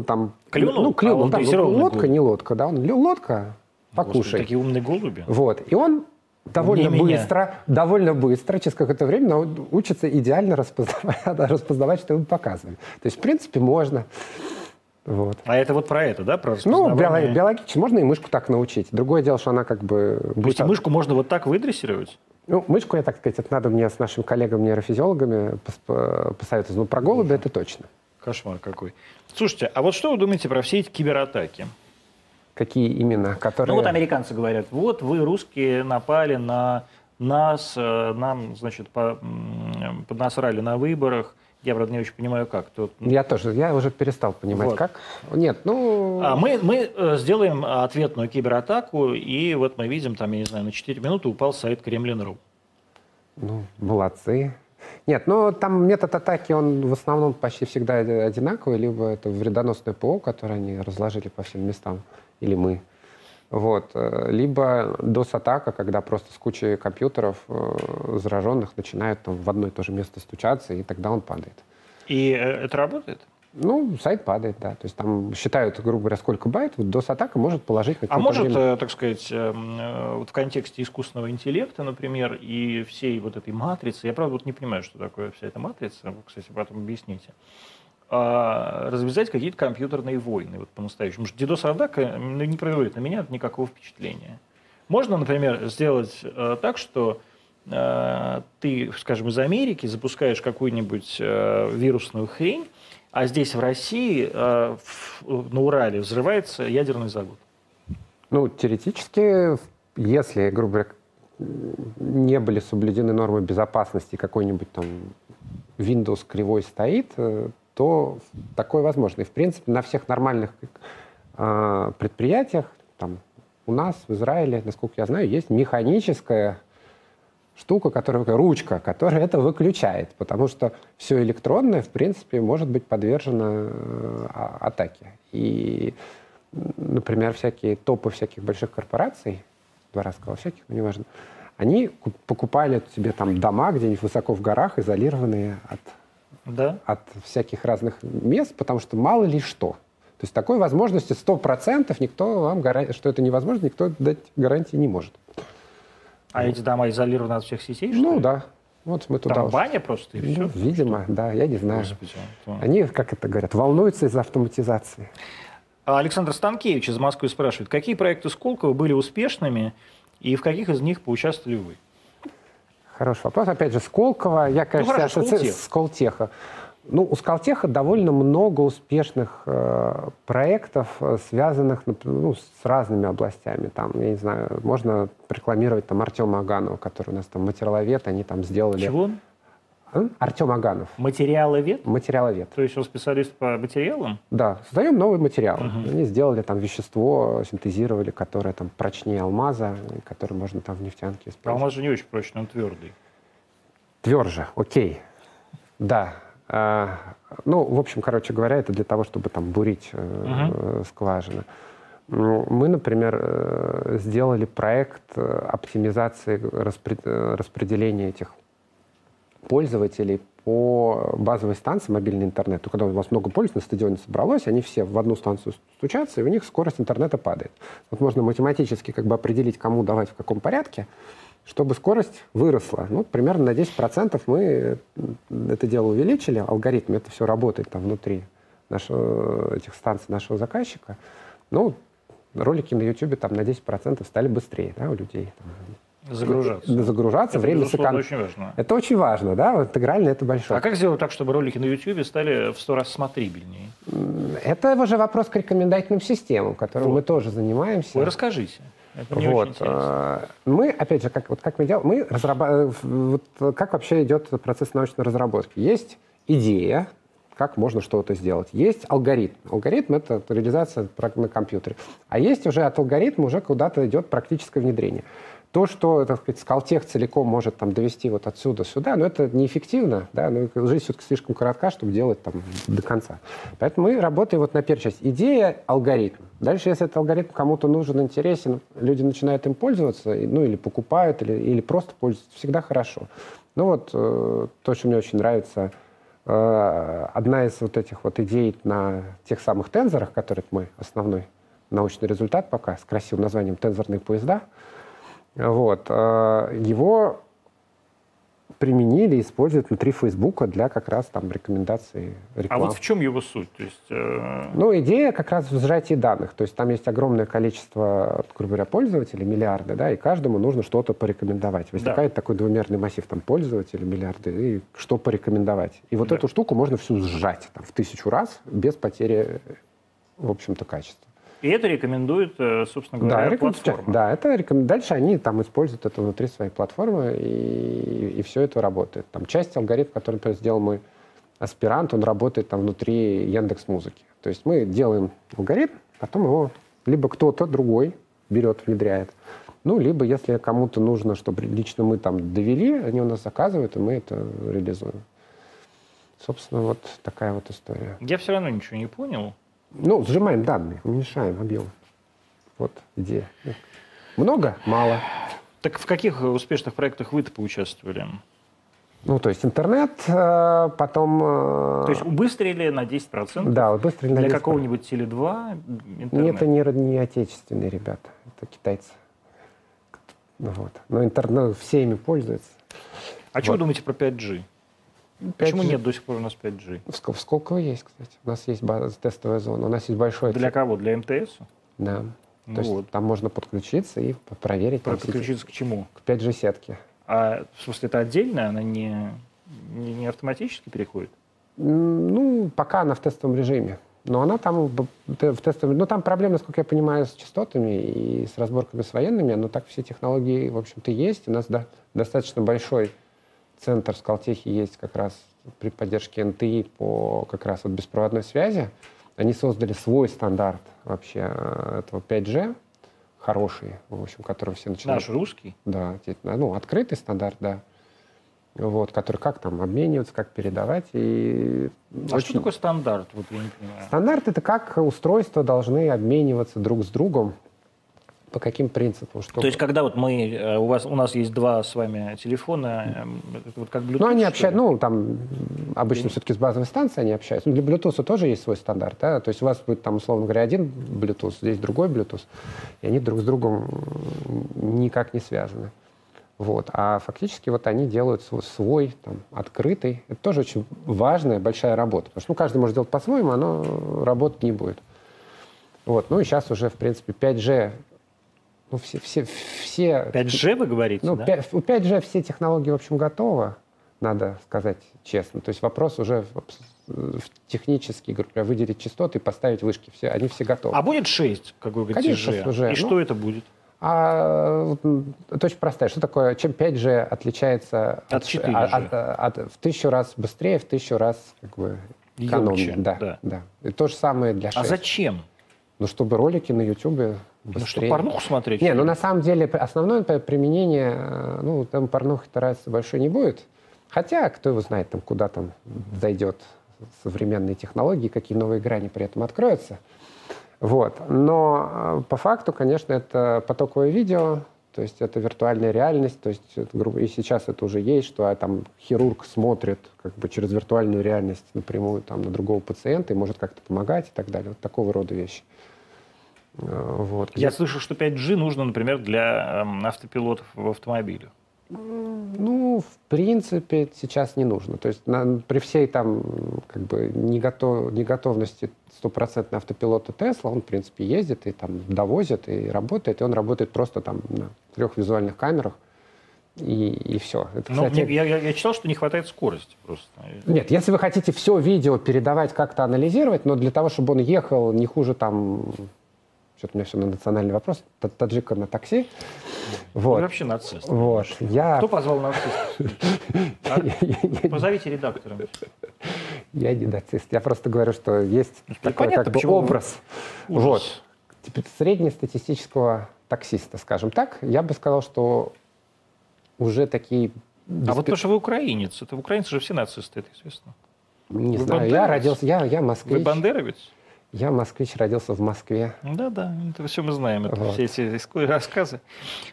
там... Клюнул? Ну, клюнул, а. Ну, лодка, голубь. не лодка, да. Он, лодка, покушай. Господи, такие умные голуби. Вот. И он довольно не быстро, меня. довольно быстро, через какое-то время учится идеально распознавать, распознавать, что ему показывали. То есть, в принципе, можно. Вот. А это вот про это, да, про Ну, биологи- биологически можно и мышку так научить. Другое дело, что она как бы... То будет... есть мышку можно вот так выдрессировать? Ну, мышку, я так сказать, это надо мне с нашими коллегами-нейрофизиологами посоветовать. Ну, про голубя это точно. Кошмар какой. Слушайте, а вот что вы думаете про все эти кибератаки? Какие именно? Которые... Ну вот американцы говорят, вот вы, русские, напали на нас, э, нам, значит, по, поднасрали на выборах. Я, правда, не очень понимаю, как. Тут... Я тоже, я уже перестал понимать, вот. как. Нет, ну... А мы, мы э, сделаем ответную кибератаку, и вот мы видим, там, я не знаю, на 4 минуты упал сайт Кремлин.ру. Ну, молодцы. Нет, ну там метод атаки, он в основном почти всегда одинаковый, либо это вредоносное ПО, которое они разложили по всем местам, или мы. Вот. Э, либо DOS-атака, когда просто с кучей компьютеров э, зараженных начинают там, в одно и то же место стучаться, и тогда он падает. И э, это работает? Ну, сайт падает, да. То есть там считают, грубо говоря, сколько байт, вот DOS-атака может положить А может, время... так сказать, эм, э, вот в контексте искусственного интеллекта, например, и всей вот этой матрицы, я, правда, вот не понимаю, что такое вся эта матрица, вы, кстати, потом объясните, а, развязать какие-то компьютерные войны, вот по-настоящему. DDoS-атака ну, не производит на меня никакого впечатления. Можно, например, сделать э, так, что э, ты, скажем, из Америки запускаешь какую-нибудь э, вирусную хрень, а здесь в России, на Урале, взрывается ядерный завод. Ну, теоретически, если, грубо говоря, не были соблюдены нормы безопасности, какой-нибудь там Windows кривой стоит, то такое возможно. И, в принципе, на всех нормальных э, предприятиях, там, у нас в Израиле, насколько я знаю, есть механическая штука, которая, ручка, которая это выключает, потому что все электронное, в принципе, может быть подвержено э, атаке. И, например, всякие топы всяких больших корпораций, два раза сказал всяких, но неважно, они покупали себе там дома где-нибудь высоко в горах, изолированные от, да? от всяких разных мест, потому что мало ли что. То есть такой возможности 100% никто вам, что это невозможно, никто дать гарантии не может. А эти дома изолированы от всех сетей? Ну да. Вот мы туда Там баня просто и ну, все? Видимо, что? да, я не знаю. Господи, то... Они, как это говорят, волнуются из-за автоматизации. Александр Станкевич из Москвы спрашивает, какие проекты Сколково были успешными и в каких из них поучаствовали вы? Хороший вопрос. Опять же, Сколково. Я, конечно, ну, хорошо, ассоци... Сколтеха. Ну, у Скалтеха довольно много успешных э, проектов, э, связанных ну, с разными областями. Там, я не знаю, можно рекламировать там Артема Аганова, который у нас там материаловед, они там сделали... Чего? Артем Аганов. Материаловед? Материаловед. То есть он специалист по материалам? Да. Создаем новый материал. Угу. Они сделали там вещество, синтезировали, которое там прочнее алмаза, которое можно там в нефтянке использовать. Алмаз же не очень прочный, он твердый. Тверже, окей. Да. А, ну, в общем, короче говоря, это для того, чтобы там бурить uh скважины. Ну, мы, например, э, сделали проект э, оптимизации распределения этих пользователей по базовой станции мобильный интернет. То, когда у вас много пользователей на стадионе собралось, они все в одну станцию стучатся, и у них скорость интернета падает. Вот можно математически как бы определить, кому давать в каком порядке, чтобы скорость выросла. Ну, примерно на 10% мы это дело увеличили, алгоритм, это все работает там внутри нашего, этих станций нашего заказчика. Ну, ролики на YouTube там на 10% стали быстрее да, у людей. Там, загружаться. Загружаться, это, время сэкономить. очень важно. Это очень важно, да, вот интегрально это большое. А как сделать так, чтобы ролики на YouTube стали в сто раз смотрибельнее? Это уже вопрос к рекомендательным системам, которым вот. мы тоже занимаемся. Вы расскажите. Это не вот. очень э, мы, опять же, как, вот как мы делаем, мы разрабатываем, э, вот как вообще идет процесс научной разработки. Есть идея, как можно что-то сделать. Есть алгоритм. Алгоритм — это реализация на компьютере. А есть уже от алгоритма уже куда-то идет практическое внедрение. То, что, так сказать, Скалтех целиком может там довести вот отсюда сюда, но это неэффективно, да, но жизнь все-таки слишком коротка, чтобы делать там до конца. Поэтому мы работаем вот на первой части. Идея — алгоритм. Дальше, если этот алгоритм кому-то нужен, интересен, люди начинают им пользоваться, ну или покупают, или, или просто пользуются, всегда хорошо. Ну вот э, то, что мне очень нравится, э, одна из вот этих вот идей на тех самых тензорах, которые мы основной научный результат пока с красивым названием «Тензорные поезда», вот. А, его применили, используют внутри Фейсбука для как раз там рекомендаций рекламы. А вот в чем его суть? То есть, э... Ну, идея как раз в сжатии данных. То есть там есть огромное количество, грубо говоря, пользователей, миллиарды, да, и каждому нужно что-то порекомендовать. Возникает да. такой двумерный массив там пользователей, миллиарды, и что порекомендовать. И вот да. эту штуку можно всю сжать там, в тысячу раз без потери, в общем-то, качества. И это рекомендует, э, собственно говоря, да, платформа. Да, это рекомен... дальше они там используют это внутри своей платформы, и, и все это работает. Там часть алгоритма, который например, сделал мой аспирант, он работает там внутри Яндекс Музыки. То есть мы делаем алгоритм, потом его либо кто-то другой берет, внедряет, ну, либо если кому-то нужно, чтобы лично мы там довели, они у нас заказывают, и мы это реализуем. Собственно, вот такая вот история. Я все равно ничего не понял. Ну, сжимаем данные, уменьшаем объем. Вот идея. Много? Мало. Так в каких успешных проектах вы-то поучаствовали? Ну, то есть интернет, э, потом... Э, то есть убыстрили на 10%? Да, убыстрили на 10%. Для какого-нибудь Теле2 интернет? Нет, это не, не отечественные ребята, это китайцы. Вот. Но интернет, все ими пользуются. А вот. что вы думаете про 5G? 5G. Почему нет до сих пор у нас 5G? В Сколково есть, кстати. У нас есть база, тестовая зона. У нас есть большой... Для кого? Для МТС? Да. Ну То есть вот. там можно подключиться и проверить. Подключиться к чему? К 5G-сетке. А в смысле это отдельно, она не, не, не автоматически переходит? Ну, пока она в тестовом режиме. Но она там в тестовом... Ну, там проблема, насколько я понимаю, с частотами и с разборками с военными, но так все технологии, в общем-то, есть. У нас да, достаточно большой центр в Скалтехе есть как раз при поддержке НТИ по как раз вот беспроводной связи. Они создали свой стандарт вообще э, этого 5G, хороший, в общем, который все начинают... Наш русский? Да, ну, открытый стандарт, да. Вот, который как там обмениваться, как передавать. И а очень... что такое стандарт? Вот я не понимаю. Стандарт — это как устройства должны обмениваться друг с другом по каким принципам? Чтобы... То есть, когда вот мы, э, у, вас, у нас есть два с вами телефона, эм, вот как Bluetooth? Ну, они общаются, ну, там, обычно все-таки с базовой станции они общаются. Ну, для Bluetooth тоже есть свой стандарт, да, то есть у вас будет там, условно говоря, один Bluetooth, здесь другой Bluetooth, и они друг с другом никак не связаны. Вот. А фактически вот они делают свой, свой там, открытый. Это тоже очень важная, большая работа. Потому что ну, каждый может делать по-своему, оно работать не будет. Вот. Ну и сейчас уже, в принципе, 5G ну, все, все, все... 5G вы говорите, ну, да? 5, у 5G все технологии, в общем, готовы, надо сказать честно. То есть вопрос уже в, технический, говоря, выделить частоты и поставить вышки. Все, они все готовы. А будет 6, как вы говорите, Конечно, G? Уже. И ну, что это будет? А, это очень простая. Что такое, чем 5G отличается от, от 4G? От, от, от, в тысячу раз быстрее, в тысячу раз как бы экономнее. Да, да. да. И то же самое для 6. А зачем? Ну, чтобы ролики на YouTube Быстрее. Ну, что, порнуху смотреть? Не, ну на самом деле основное применение, э, ну, там порнухи разницы большой не будет. Хотя, кто его знает, там, куда там зайдет современные технологии, какие новые грани при этом откроются. Вот. Но э, по факту, конечно, это потоковое видео, то есть это виртуальная реальность, то есть и сейчас это уже есть, что а, там хирург смотрит как бы через виртуальную реальность напрямую там, на другого пациента и может как-то помогать и так далее. Вот такого рода вещи. Вот. Я слышал, что 5G нужно, например, для эм, автопилотов в автомобилях. Ну, в принципе, сейчас не нужно. То есть на, при всей там как бы неготов, неготовности стопроцентного автопилота Тесла, он, в принципе, ездит и там довозит, и работает, и он работает просто там на трех визуальных камерах, и, и все. Это, ну, кстати... я, я, я читал, что не хватает скорости просто. Нет, если вы хотите все видео передавать, как-то анализировать, но для того, чтобы он ехал не хуже там что-то у меня все на национальный вопрос. Таджика на такси. Вот. Вы вообще нацист. Вот. Я... Кто позвал нациста? А? Позовите редактора. Я не нацист. Я просто говорю, что есть ну, такой как бы образ. Вот. Типа среднестатистического таксиста, скажем так. Я бы сказал, что уже такие... А вот то, что вы украинец, это украинцы же все нацисты, это известно. Не вы знаю, бандеровец? я родился, я, я москвич. Вы бандеровец? Я москвич, родился в Москве. Да-да, это все мы знаем, это вот. все эти рассказы.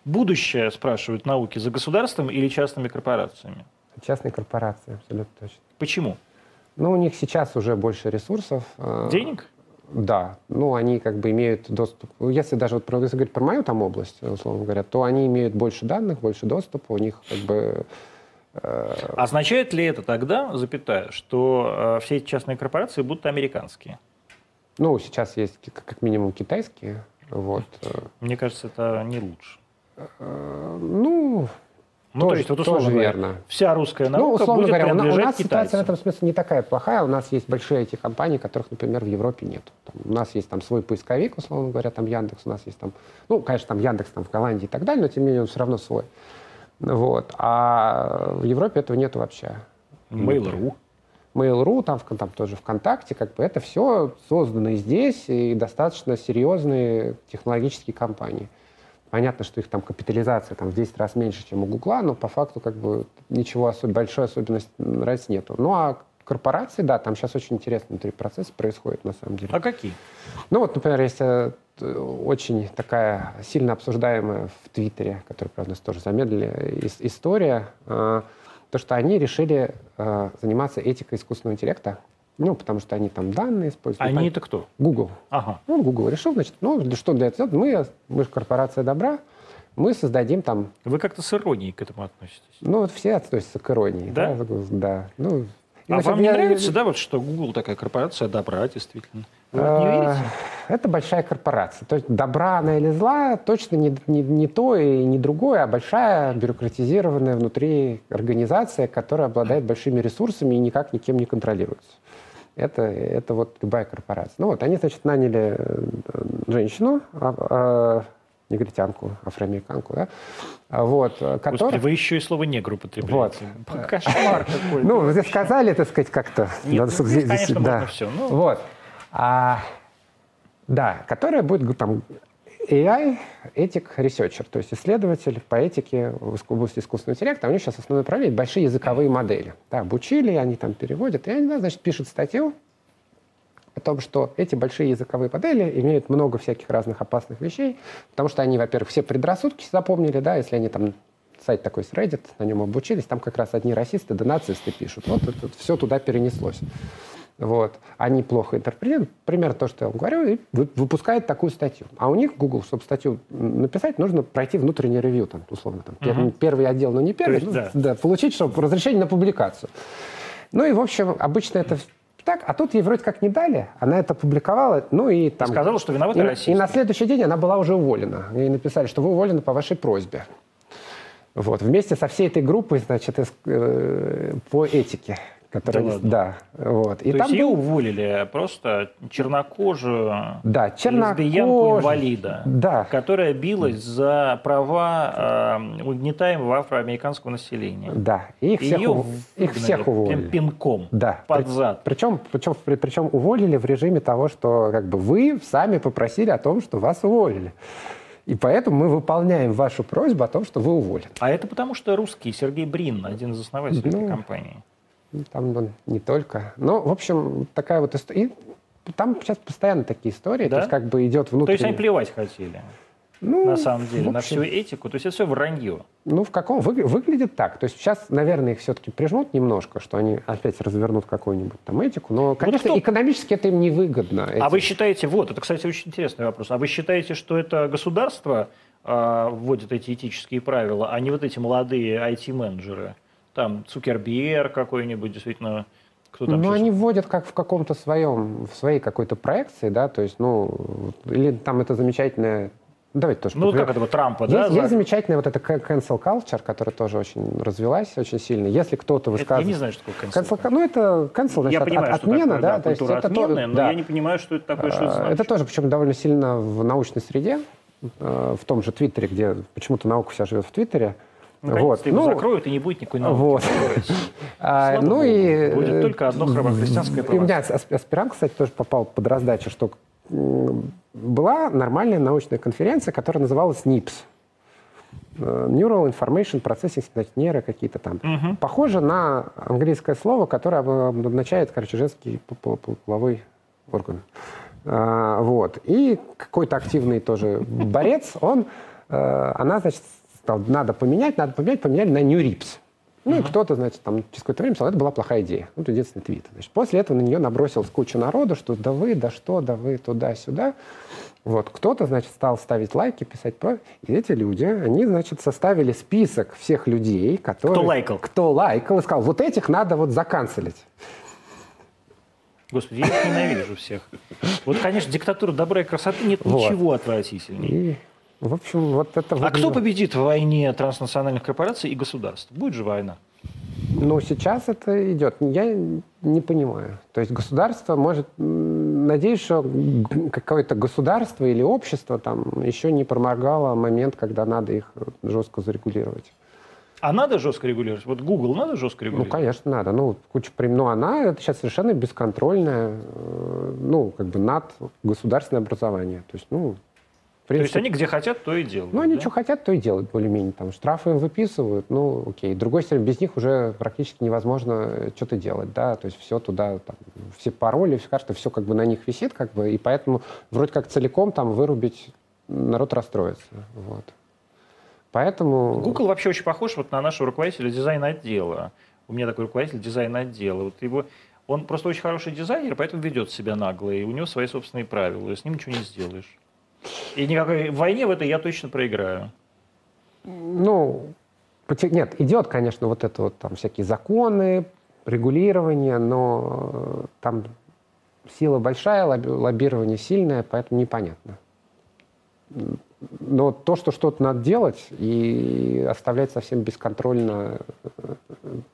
Будущее, спрашивают, науки за государством или частными корпорациями? Частные корпорации, абсолютно точно. Почему? Ну, у них сейчас уже больше ресурсов. Э, Денег? Да, ну они как бы имеют доступ. Если даже вот если говорить про мою там область, условно говоря, то они имеют больше данных, больше доступа, у них как бы э, Означает ли это тогда, запятая, что э, все эти частные корпорации будут американские? Ну, сейчас есть как минимум китайские. Вот. Мне кажется, это не лучше. Э, ну, ну, тоже, то есть, вот условно тоже говоря, верно. Вся русская ну, наука ну, условно будет говоря, у, нас, у нас китайцам. ситуация в этом смысле не такая плохая. У нас есть большие эти компании, которых, например, в Европе нет. Там, у нас есть там свой поисковик, условно говоря, там Яндекс, у нас есть там, ну, конечно, там Яндекс там в Голландии и так далее, но тем не менее он все равно свой. Вот. А в Европе этого нет вообще. Mail.ru. Mail.ru, там, там тоже ВКонтакте, как бы это все создано здесь и достаточно серьезные технологические компании. Понятно, что их там капитализация там, в 10 раз меньше, чем у Гугла, но по факту как бы ничего особ... большой особенности разницы нету. Ну а корпорации, да, там сейчас очень интересный внутри процесс происходит на самом деле. А какие? Ну вот, например, есть э, очень такая сильно обсуждаемая в Твиттере, которую, правда, тоже замедлили, история, э, то, что они решили э, заниматься этикой искусственного интеллекта, ну, потому что они там данные используют. Они это кто? Google. Ага. Ну, Google решил, значит, ну, для что для этого? Мы, мы же корпорация добра, мы создадим там... Вы как-то с иронией к этому относитесь? Ну, вот все относятся к иронии. Да? Да. да. Ну, а вам не нравится, да, вот что Google такая корпорация добра, действительно? Вы не э, верите? Это большая корпорация. То есть добра она или зла точно не, не, не то и не другое, а большая бюрократизированная внутри организация, которая обладает большими ресурсами и никак никем не контролируется. Это, это вот любая корпорация. Ну вот, они, значит, наняли э, женщину, а, а, негритянку, афроамериканку, да, вот, которая... Господи, вы еще и слово «негр» употребляете. Вот. Кошмар какой. Ну, вы сказали, так сказать, как-то. Нет, ну, здесь, конечно, да. можно все. Ну... Вот. А, да, которая будет там AI этик researcher, то есть исследователь по этике в области искусственного интеллекта. У них сейчас основное направление большие языковые модели. Да, обучили, они там переводят, и они, значит, пишут статью о том, что эти большие языковые модели имеют много всяких разных опасных вещей, потому что они, во-первых, все предрассудки запомнили, да, если они там сайт такой с Reddit, на нем обучились, там как раз одни расисты да нацисты пишут. Вот это все туда перенеслось. Вот. Они плохо интерпретируют, примерно то, что я вам говорю, и выпускают такую статью. А у них, Google, чтобы статью написать, нужно пройти внутренний ревью, там, условно, там, uh-huh. первый отдел, но не первый, есть, ну, да. Да, получить, чтобы разрешение на публикацию. Ну и, в общем, обычно это так, а тут ей вроде как не дали, она это публиковала, ну и там... Сказала, что виновата и, Россия. И на следующий день она была уже уволена. Ей написали, что вы уволены по вашей просьбе. Вот, вместе со всей этой группой, значит, э, по этике которая, да, да, вот. И То там есть ее уволили просто чернокожую да, чернокожую, инвалида, да. которая билась за права э, угнетаемого афроамериканского населения. Да, и их, всех, ее их всех уволили. Пинком да. под зад. Причем, причем, причем уволили в режиме того, что как бы вы сами попросили о том, что вас уволили. И поэтому мы выполняем вашу просьбу о том, что вы уволены. А это потому, что русский Сергей Брин, один из основателей ну, этой компании. Там он не только. Но, в общем, такая вот история. Там сейчас постоянно такие истории, да? то есть как бы идет внутренне. То есть они плевать хотели? Ну, на самом деле, общем, на всю этику. То есть это все вранье. Ну, в каком вы, выглядит так. То есть сейчас, наверное, их все-таки прижмут немножко, что они опять развернут какую-нибудь там этику. Но, конечно, вот экономически это им невыгодно. Эти... А вы считаете, вот, это, кстати, очень интересный вопрос. А вы считаете, что это государство э, вводит эти этические правила, а не вот эти молодые IT-менеджеры? Там Цукербер какой-нибудь, действительно, кто там Ну, они вводят как в каком-то своем, в своей какой-то проекции, да, то есть, ну, или там это замечательное давайте тоже. Ну, попри... как этого Трампа, есть, да? Есть замечательная вот эта cancel culture, которая тоже очень развилась, очень сильно. Если кто-то высказывает... Я не знаю, что такое cancel. cancel ну, это cancel, значит, я от, понимаю, от, отмена, такое, да? да, то есть это отмены, то, но да. я не понимаю, что это такое, что это значит. Это тоже, причем довольно сильно в научной среде, э, в том же Твиттере, где почему-то наука вся живет в Твиттере, вот. его ну, закроют, и не будет никакой науки. Вот. А, ну Богу. и... Будет только одно христианское право. У меня аспирант, кстати, тоже попал под раздачу, что была нормальная научная конференция, которая называлась NIPS. Э, Neural Information Processing, значит, нейро какие-то там. Угу. Похоже на английское слово, которое обозначает, короче, женский половой орган. А, вот. И какой-то активный тоже борец, он, э, она, значит, сказал, надо поменять, надо поменять, поменяли на New Rips. Ну, uh-huh. и кто-то, значит, там через какое-то время сказал, это была плохая идея. Вот единственный твит. Значит, после этого на нее набросилась куча народу, что да вы, да что, да вы, туда-сюда. Вот, кто-то, значит, стал ставить лайки, писать про... И эти люди, они, значит, составили список всех людей, которые... Кто лайкал. Кто лайкал, и сказал, вот этих надо вот заканцелить. Господи, я их ненавижу всех. Вот, конечно, диктатура добра и красоты нет вот. ничего отвратительнее. И в общем, вот это... А кто победит в войне транснациональных корпораций и государств? Будет же война? Ну, сейчас это идет. Я не понимаю. То есть государство может... Надеюсь, что какое-то государство или общество там еще не проморгало момент, когда надо их жестко зарегулировать. А надо жестко регулировать? Вот Google надо жестко регулировать? Ну, конечно, надо. Ну, куча прем... Ну, она это сейчас совершенно бесконтрольная, э, ну, как бы над государственное образование. То есть, ну, принципе, то есть они где хотят, то и делают. Ну, они да? что хотят, то и делают, более-менее. Там штрафы им выписывают, ну, окей. Другой стороны, без них уже практически невозможно что-то делать, да, то есть все туда, там, все пароли, все кажется, все как бы на них висит, как бы, и поэтому вроде как целиком там вырубить народ расстроится, вот. Поэтому... Google вообще очень похож вот на нашего руководителя дизайн-отдела. У меня такой руководитель дизайн-отдела. Вот его он просто очень хороший дизайнер, поэтому ведет себя нагло, и у него свои собственные правила, и с ним ничего не сделаешь. И никакой войне в этой я точно проиграю. Ну, нет, идет, конечно, вот это вот там всякие законы, регулирование, но там сила большая, лоббирование сильное, поэтому непонятно. Но то, что что-то надо делать и оставлять совсем бесконтрольно,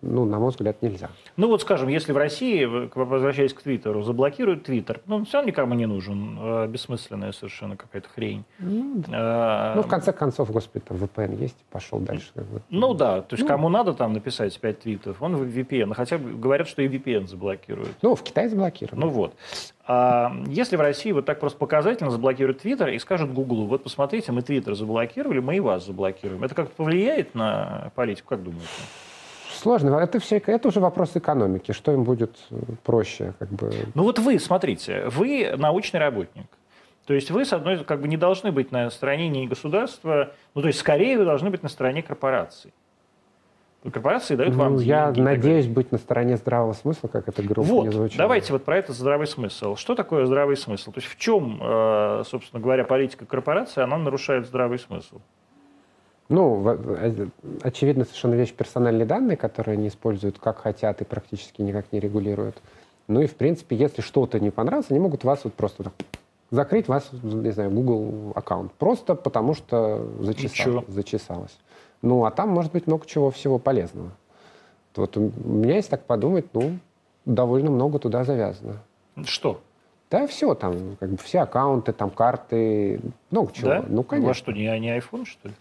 ну, на мой взгляд, нельзя. Ну вот, скажем, если в России, возвращаясь к Твиттеру, заблокируют Твиттер, ну, все равно никому не нужен, э, бессмысленная совершенно какая-то хрень. Ну, а, ну, в конце концов, господи, там VPN есть, пошел дальше. Ну да, то есть ну, кому надо там написать 5 твитов, он в VPN, хотя говорят, что и VPN заблокируют. Ну, в Китае заблокируют. Ну вот. А если в России вот так просто показательно заблокируют Твиттер и скажут Гуглу, вот посмотрите, мы Твиттер заблокировали, мы и вас заблокируем. Это как-то повлияет на политику, как думаете? Сложно. Это, все, это уже вопрос экономики. Что им будет проще? Как бы... Ну вот вы, смотрите, вы научный работник. То есть вы, с одной как бы не должны быть на стороне не государства, ну то есть скорее вы должны быть на стороне корпораций. Корпорации дают ну, вам деньги. Я надеюсь быть на стороне здравого смысла, как это грубо вот, не звучало. Давайте вот про это здравый смысл. Что такое здравый смысл? То есть в чем, э, собственно говоря, политика корпорации, она нарушает здравый смысл? Ну, э, очевидно совершенно вещь персональные данные, которые они используют как хотят и практически никак не регулируют. Ну и, в принципе, если что-то не понравилось, они могут вас вот просто так, закрыть вас, не знаю, Google аккаунт. Просто потому что зачесалось. зачесалось. Ну, а там может быть много чего всего полезного. Вот у меня, если так подумать, ну, довольно много туда завязано. Что? Да, все там, как бы все аккаунты, там карты, много чего. Да? Ну, конечно. У вас что, не, не iPhone, что ли?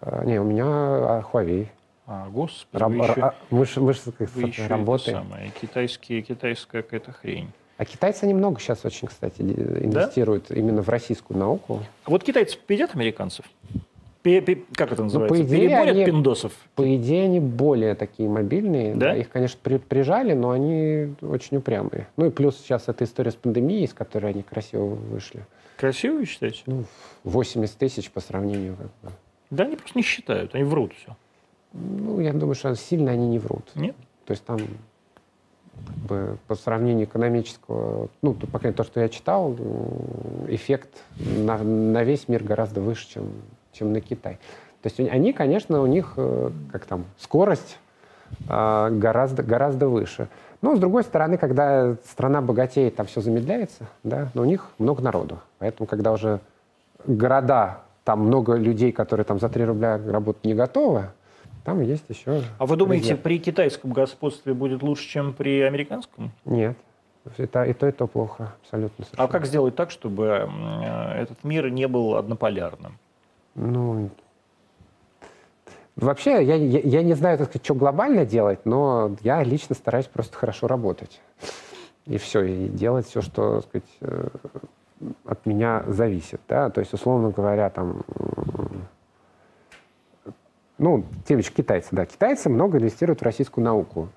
А, не, у меня а, Huawei. А, господи, Раб, вы еще, а, мы же, мы же вы еще работаем. Это самое, китайские, китайская какая-то хрень. А китайцы немного сейчас очень, кстати, инвестируют да? именно в российскую науку. Вот китайцы победят американцев? Как это называется? Ну, по идее, Переборят они, пиндосов? По идее, они более такие мобильные. Да? да их, конечно, при, прижали, но они очень упрямые. Ну и плюс сейчас эта история с пандемией, с которой они красиво вышли. Красиво, считаете? Ну, 80 тысяч по сравнению. Как бы. Да, они просто не считают, они врут все. Ну, я думаю, что сильно они не врут. Нет? То есть там как бы, по сравнению экономического, ну, по крайней мере, то, что я читал, эффект на, на весь мир гораздо выше, чем чем на Китай. То есть они, конечно, у них, э, как там, скорость а, гораздо, гораздо выше. Но, с другой стороны, когда страна богатеет, там все замедляется, да, но у них много народу. Поэтому, когда уже города, там много людей, которые там за 3 рубля работать не готовы, там есть еще... А вы думаете, резерв. при китайском господстве будет лучше, чем при американском? Нет. Это, и то, и то плохо, абсолютно. Совершенно. А как сделать так, чтобы этот мир не был однополярным? Ну, вообще, я, я, я не знаю, так сказать, что глобально делать, но я лично стараюсь просто хорошо работать. И все, и делать все, что, так сказать, э, от меня зависит. Да? То есть, условно говоря, там, ну, те китайцы, да, китайцы много инвестируют в российскую науку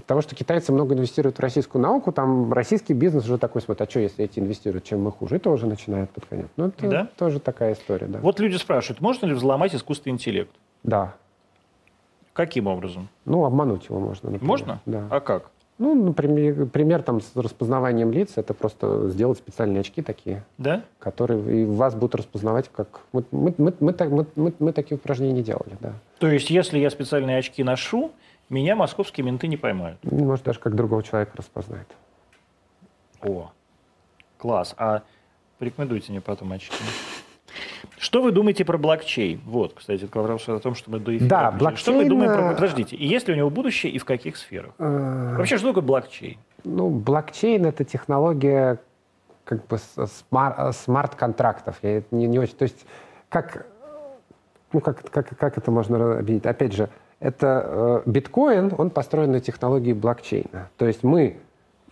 того, что китайцы много инвестируют в российскую науку, там российский бизнес уже такой смотрит, а что, если эти инвестируют, чем мы хуже? И тоже начинает под конец. Ну, это да? тоже такая история, да. Вот люди спрашивают, можно ли взломать искусственный интеллект? Да. Каким образом? Ну, обмануть его можно. Например. Можно? Да. А как? Ну, например, пример там с распознаванием лиц, это просто сделать специальные очки такие, да? которые и вас будут распознавать как... Мы, мы, мы, мы, мы, мы, мы такие упражнения не делали, да. То есть, если я специальные очки ношу, меня московские менты не поймают. Может, даже как другого человека распознает. О, класс. А порекомендуйте мне потом очки. Что вы думаете про блокчейн? Вот, кстати, вопрос о том, что мы до эфира Да, блокчейн... Что мы думаем про... Подождите, и есть ли у него будущее, и в каких сферах? Э, Вообще, что такое блокчейн? Ну, блокчейн — это технология как бы смарт-контрактов. Я не, не очень... То есть, как... Ну, как, как, как это можно объяснить? Опять же, это э, биткоин, он построен на технологии блокчейна. То есть мы,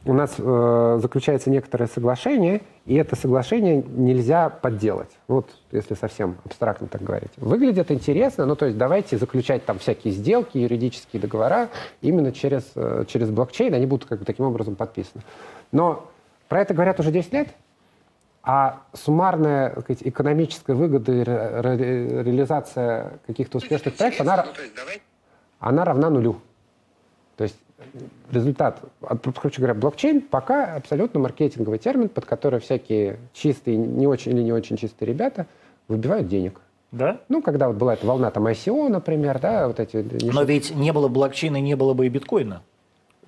у нас э, заключается некоторое соглашение, и это соглашение нельзя подделать. Вот, если совсем абстрактно так говорить. Выглядит интересно, ну то есть давайте заключать там всякие сделки, юридические договора именно через, э, через блокчейн, они будут как бы таким образом подписаны. Но про это говорят уже 10 лет, а суммарная сказать, экономическая выгода и ре ре реализация каких-то успешных проектов, она... Ну, она равна нулю. То есть результат, короче говоря, блокчейн пока абсолютно маркетинговый термин, под который всякие чистые, не очень или не очень чистые ребята выбивают денег. Да? Ну, когда вот была эта волна там ICO, например, да, вот эти... Но ведь не было блокчейна, не было бы и биткоина.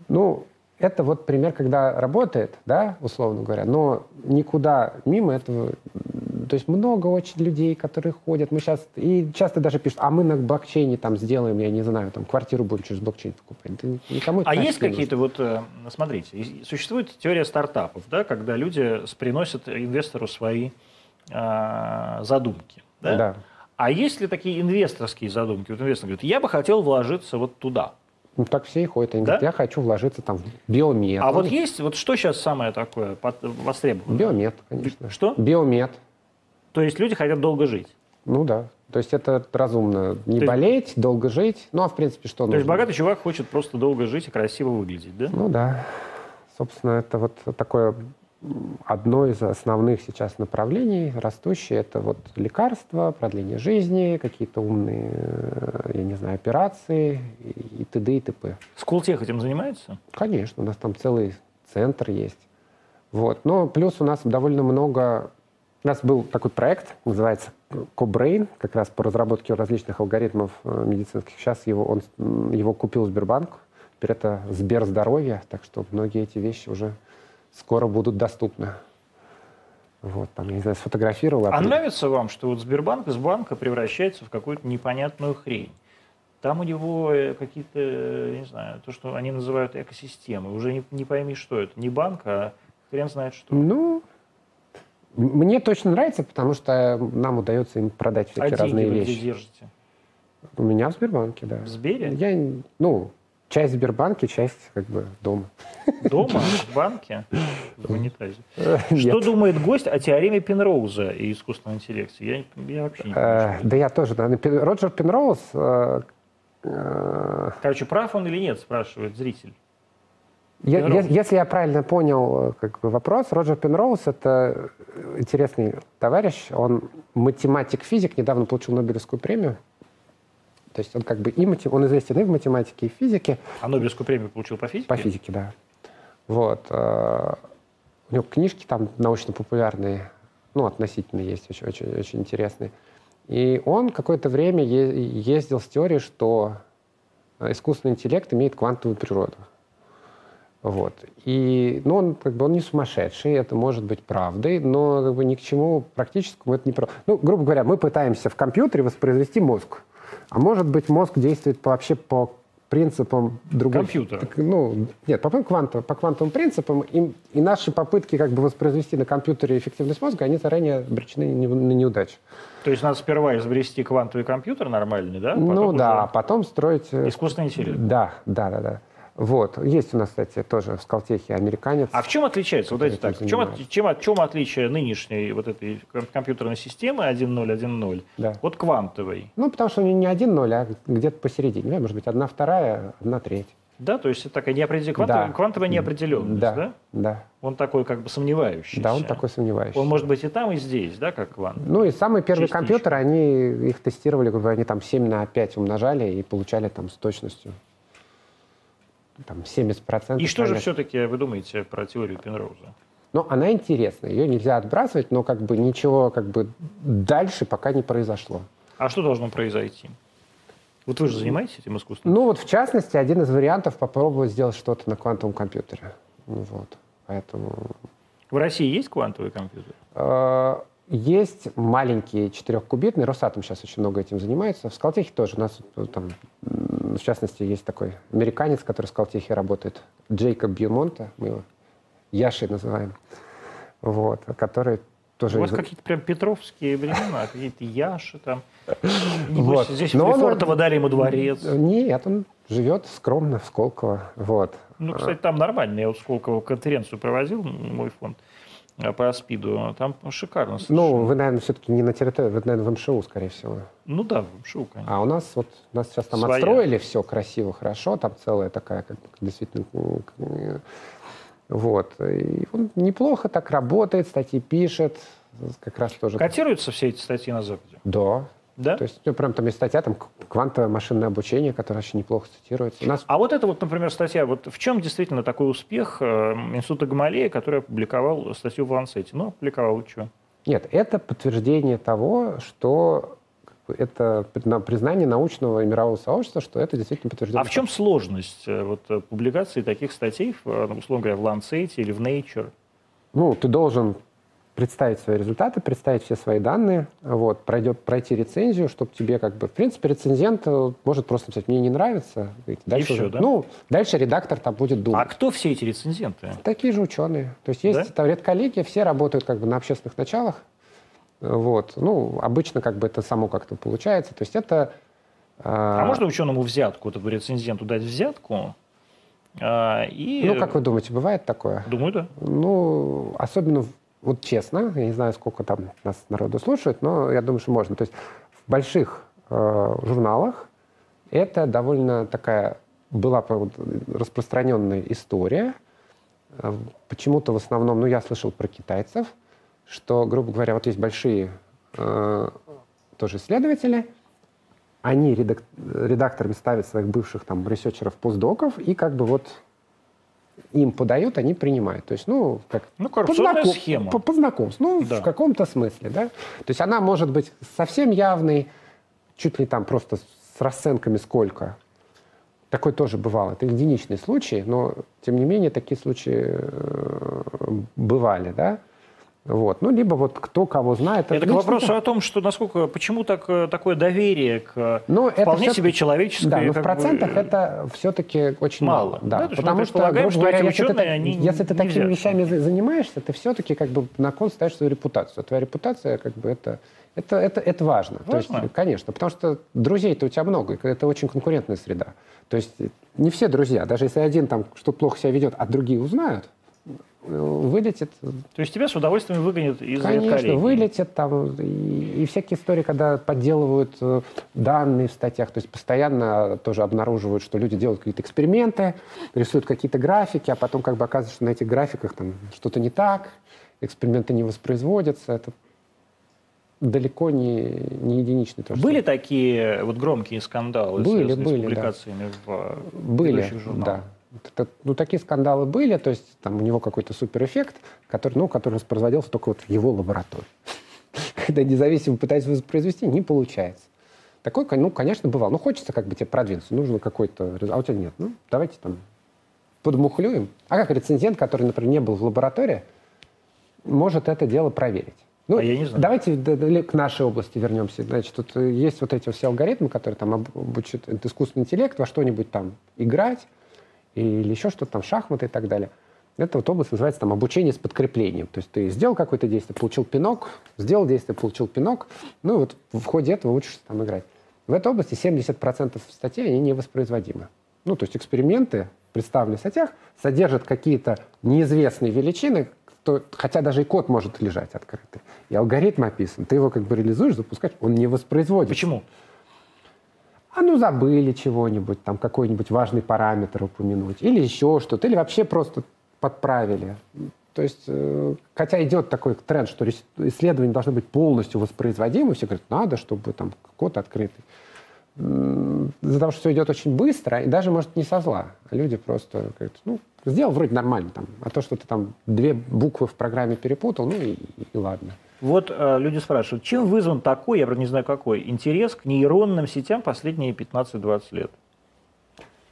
Ну, это вот пример, когда работает, да, условно говоря, но никуда мимо этого... То есть много очень людей, которые ходят. Мы сейчас... И часто даже пишут, а мы на блокчейне там сделаем, я не знаю, там квартиру будем через блокчейн покупать. Да никому а есть какие-то вот... Э, смотрите, существует теория стартапов, да, когда люди приносят инвестору свои э, задумки. Да? да. А есть ли такие инвесторские задумки? Вот инвестор говорит, я бы хотел вложиться вот туда. Ну, так все и ходят. Они да? говорят, я хочу вложиться там в биомед. А ну, вот есть, вот что сейчас самое такое востребованное? Биомед, конечно. Что? Биомед. То есть люди хотят долго жить? Ну да. То есть это разумно. Не То болеть, долго жить. Ну, а в принципе, что То нужно? есть богатый чувак хочет просто долго жить и красиво выглядеть, да? Ну да. Собственно, это вот такое одно из основных сейчас направлений растущее это вот лекарства, продление жизни, какие-то умные, э, я не знаю, операции и т.д. и т.п. Скултех этим занимается? Конечно, у нас там целый центр есть. Вот. Но плюс у нас довольно много... У нас был такой проект, называется CoBrain, как раз по разработке различных алгоритмов э, медицинских. Сейчас его, он, его купил Сбербанк. Теперь это Сберздоровье, так что многие эти вещи уже скоро будут доступны. Вот, там, я не знаю, сфотографировал. А, а нравится вам, что вот Сбербанк из банка превращается в какую-то непонятную хрень? Там у него э, какие-то, э, не знаю, то, что они называют экосистемы. Уже не, не пойми, что это. Не банк, а хрен знает что. Ну, мне точно нравится, потому что нам удается им продать всякие а разные вещи. А где держите? У меня в Сбербанке, да. В Сбере? Я, ну, Часть в Сбербанке, часть как бы дома. Дома? В банке? В унитазе. Что думает гость о теореме Пенроуза и искусственном интеллекте? Я, я вообще не понимаю. Да я тоже. Роджер Пенроуз... Э, э, Короче, прав он или нет, спрашивает зритель. Я, если я правильно понял э, как бы, вопрос, Роджер Пенроуз — это интересный товарищ. Он математик-физик, недавно получил Нобелевскую премию. То есть он как бы и матем... он известен и в математике, и в физике. А Нобелевскую премию получил по физике? По физике, да. Вот. Э, у него книжки там научно-популярные, ну, относительно есть, очень, очень, очень интересные. И он какое-то время ездил с теорией, что искусственный интеллект имеет квантовую природу. Вот. И, ну, он как бы он не сумасшедший, это может быть правдой, но как бы ни к чему практическому это не правда. Ну, грубо говоря, мы пытаемся в компьютере воспроизвести мозг. А может быть, мозг действует вообще по принципам других... Компьютера. Ну, нет, по, квантовым, по квантовым принципам. И, и наши попытки как бы воспроизвести на компьютере эффективность мозга, они заранее обречены на неудачу. То есть надо сперва изобрести квантовый компьютер нормальный, да? Потом ну да, потом строить... Э, искусственный интеллект. Да, да, да, да. Вот. Есть у нас, кстати, тоже в Скалтехе американец. А в чем отличается, вот эти так, в чем, чем, чем отличие нынешней вот этой компьютерной системы 1.0, да. от квантовой? Ну, потому что не 1.0, а где-то посередине. Может быть, одна вторая, одна треть. Да, то есть это такая неопределенная, квантовая, да. квантовая неопределенность, да, да? Да. Он такой как бы сомневающийся. Да, он такой сомневающийся. Он может быть и там, и здесь, да, как квант? Ну и самые первые Частично. компьютеры, они их тестировали, грубо говоря, они там 7 на 5 умножали и получали там с точностью там 70%. И что же все-таки вы думаете про теорию Пенроуза? Ну, она интересна, ее нельзя отбрасывать, но как бы ничего как бы дальше пока не произошло. А что должно произойти? Вот вы же занимаетесь этим искусством? Ну вот, в частности, один из вариантов попробовать сделать что-то на квантовом компьютере. Ну, вот, поэтому... В России есть квантовый компьютер? А, есть маленькие четырехкубитные, Росатом сейчас очень много этим занимается. В Скалтехе тоже. У нас там, в частности, есть такой американец, который в Скалтехе работает, Джейкоб Бьюмонта, мы его Яшей называем, вот, который тоже... У вас из... какие-то прям петровские времена, какие-то Яши там. вот. Здесь Но Лефортово он... дали ему дворец. Нет, он живет скромно в Сколково. Вот. Ну, кстати, там нормально. Я вот в Сколково конференцию проводил, мой фонд. Э, по СПИДу. Там шикарно. Совершенно. Ну, вы, наверное, все-таки не на территории, вы, наверное, в МШУ, скорее всего. Ну да, в МШУ, конечно. А у нас вот, нас сейчас там Своя. отстроили все красиво, хорошо, там целая такая, как действительно, вот. И он неплохо так работает, статьи пишет, как раз тоже. Котируются все эти статьи на Западе? Да, да? То есть, ну, прям там есть статья, там квантовое машинное обучение, которое очень неплохо цитируется. У нас... А вот это вот, например, статья, вот в чем действительно такой успех э, Института Гамалея, который опубликовал статью в Ланцете? Ну, опубликовал, что? Нет, это подтверждение того, что это признание научного и мирового сообщества, что это действительно подтверждено. А в чем сложность э, вот, э, публикации таких статей, ну, условно говоря, в Lancet или в Nature? Ну, ты должен представить свои результаты, представить все свои данные, вот, пройдет, пройти рецензию, чтобы тебе как бы... В принципе, рецензент э, может просто сказать, мне не нравится. Дальше, и все, уже, да? Ну, дальше редактор там будет думать. А кто все эти рецензенты? Такие же ученые. То есть есть да? там редколлегия, все работают как бы на общественных началах. Вот. Ну, обычно как бы это само как-то получается. То есть это... А, а можно ученому взятку, этому рецензенту дать взятку? А, и... Ну, как вы думаете, бывает такое? Думаю, да. Ну, особенно вот честно, я не знаю, сколько там нас народу слушает, но я думаю, что можно. То есть в больших э, журналах это довольно такая была распространенная история. Э, почему-то в основном, ну, я слышал про китайцев, что, грубо говоря, вот есть большие э, тоже исследователи, они редак, редакторами ставят своих бывших там ресерчеров, постдоков, и как бы вот им подают, они принимают. То есть, ну, как ну, коррупционная по схема. По, по знакомству, ну, да. в каком-то смысле, да. То есть она может быть совсем явной, чуть ли там просто с расценками сколько. Такое тоже бывало. Это единичный случай, но, тем не менее, такие случаи э, бывали, да. Вот. Ну, либо вот кто кого знает. Это, это к вопросу о том, что насколько, почему так, э, такое доверие к ну, вполне это себе человеческой... Да, но в процентах бы, это все-таки очень мало. мало да, да, потому что, грубо что говоря, если, ты, они если ты такими вещами занимаешься, ты все-таки как бы на кон ставишь свою репутацию. Твоя репутация как бы это... Это, это, это важно. важно. То есть, конечно, потому что друзей-то у тебя много, и это очень конкурентная среда. То есть не все друзья, даже если один там что плохо себя ведет, а другие узнают, вылетит. То есть тебя с удовольствием выгонят из Конечно, вылетят там. И, и всякие истории, когда подделывают э, данные в статьях, то есть постоянно тоже обнаруживают, что люди делают какие-то эксперименты, рисуют какие-то графики, а потом как бы оказывается, что на этих графиках там что-то не так, эксперименты не воспроизводятся. Это далеко не, не единичный тоже. Были такие вот громкие скандалы, были, связанные были, с публикациями да. в были, журналах? Да. Ну, такие скандалы были, то есть там у него какой-то суперэффект, который, ну, который воспроизводился только вот в его лаборатории. Когда независимо пытается воспроизвести, не получается. Такой, ну, конечно, бывал. Ну, хочется как бы тебе продвинуться, нужно какой-то... А у тебя нет. Ну, давайте там подмухлюем. А как рецензент, который, например, не был в лаборатории, может это дело проверить? Ну, а я не знаю. Давайте к нашей области вернемся. Значит, тут есть вот эти все алгоритмы, которые там обучат искусственный интеллект во что-нибудь там играть, или еще что-то там, шахматы и так далее. Это вот область называется там обучение с подкреплением. То есть ты сделал какое-то действие, получил пинок, сделал действие, получил пинок, ну и вот в ходе этого учишься там играть. В этой области 70% статей, они невоспроизводимы. Ну, то есть эксперименты, представленные в статьях, содержат какие-то неизвестные величины, то, хотя даже и код может лежать открытый. И алгоритм описан. Ты его как бы реализуешь, запускаешь, он не воспроизводится. Почему? А ну забыли чего-нибудь, там какой-нибудь важный параметр упомянуть, или еще что-то, или вообще просто подправили. То есть, э, хотя идет такой тренд, что исследования должны быть полностью воспроизводимы, все говорят, надо, чтобы там код открытый. Из-за того, что все идет очень быстро, и даже, может, не со зла. Люди просто говорят, ну, сделал вроде нормально там, а то, что ты там две буквы в программе перепутал, ну и, и ладно. Вот э, люди спрашивают, чем вызван такой, я правда не знаю какой, интерес к нейронным сетям последние 15-20 лет?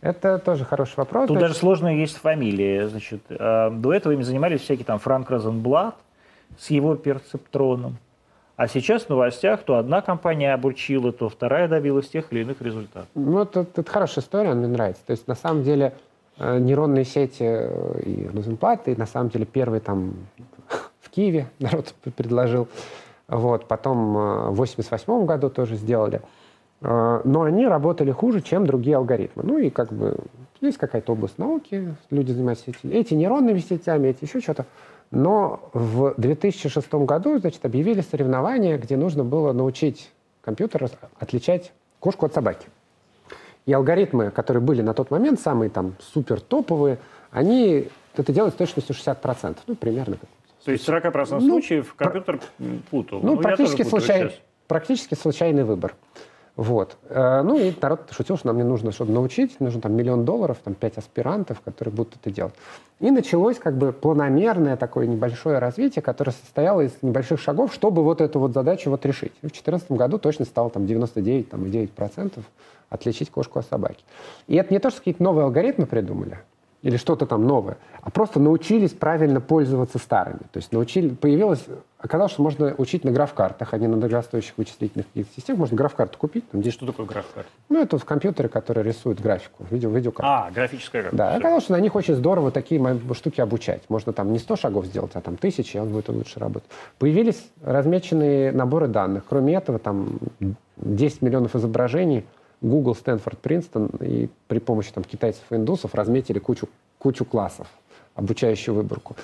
Это тоже хороший вопрос. Тут даже сложная есть фамилия. Значит, э, до этого им занимались всякие там Франк Розенблат с его перцептроном. А сейчас в новостях то одна компания обучила, то вторая добилась тех или иных результатов. Ну, это, это хорошая история, мне нравится. То есть, на самом деле, э, нейронные сети э, и Розенблат, и на самом деле первый там Киеве народ предложил. Вот, потом э, в 1988 году тоже сделали. Э, но они работали хуже, чем другие алгоритмы. Ну и как бы есть какая-то область науки, люди занимаются этими, эти нейронными сетями, эти еще что-то. Но в 2006 году, значит, объявили соревнования, где нужно было научить компьютер отличать кошку от собаки. И алгоритмы, которые были на тот момент, самые там супер топовые, они это делают с точностью 60%. Ну, примерно то есть 40% ну, случаев компьютер про... путал. Ну, ну практически, случай... практически случайный выбор. Вот. Э, ну и народ шутил, что нам не нужно что-то научить, нужно там миллион долларов, там пять аспирантов, которые будут это делать. И началось как бы планомерное такое небольшое развитие, которое состояло из небольших шагов, чтобы вот эту вот задачу вот решить. В 2014 году точно стало там 99,9% отличить кошку от собаки. И это не то, что какие-то новые алгоритмы придумали, или что-то там новое, а просто научились правильно пользоваться старыми. То есть научили, появилось, оказалось, что можно учить на граф-картах, а не на дорогостоящих вычислительных системах. Можно граф-карту купить. Там, здесь... Что такое граф-карта? Ну, это в компьютере, который рисует графику, видео, видеокарту. А, графическая карта. Да, оказалось, что на них очень здорово такие штуки обучать. Можно там не 100 шагов сделать, а там тысячи, и он будет лучше работать. Появились размеченные наборы данных. Кроме этого, там 10 миллионов изображений – Google, Стэнфорд, Принстон и при помощи там, китайцев и индусов разметили кучу, кучу классов, обучающую выборку.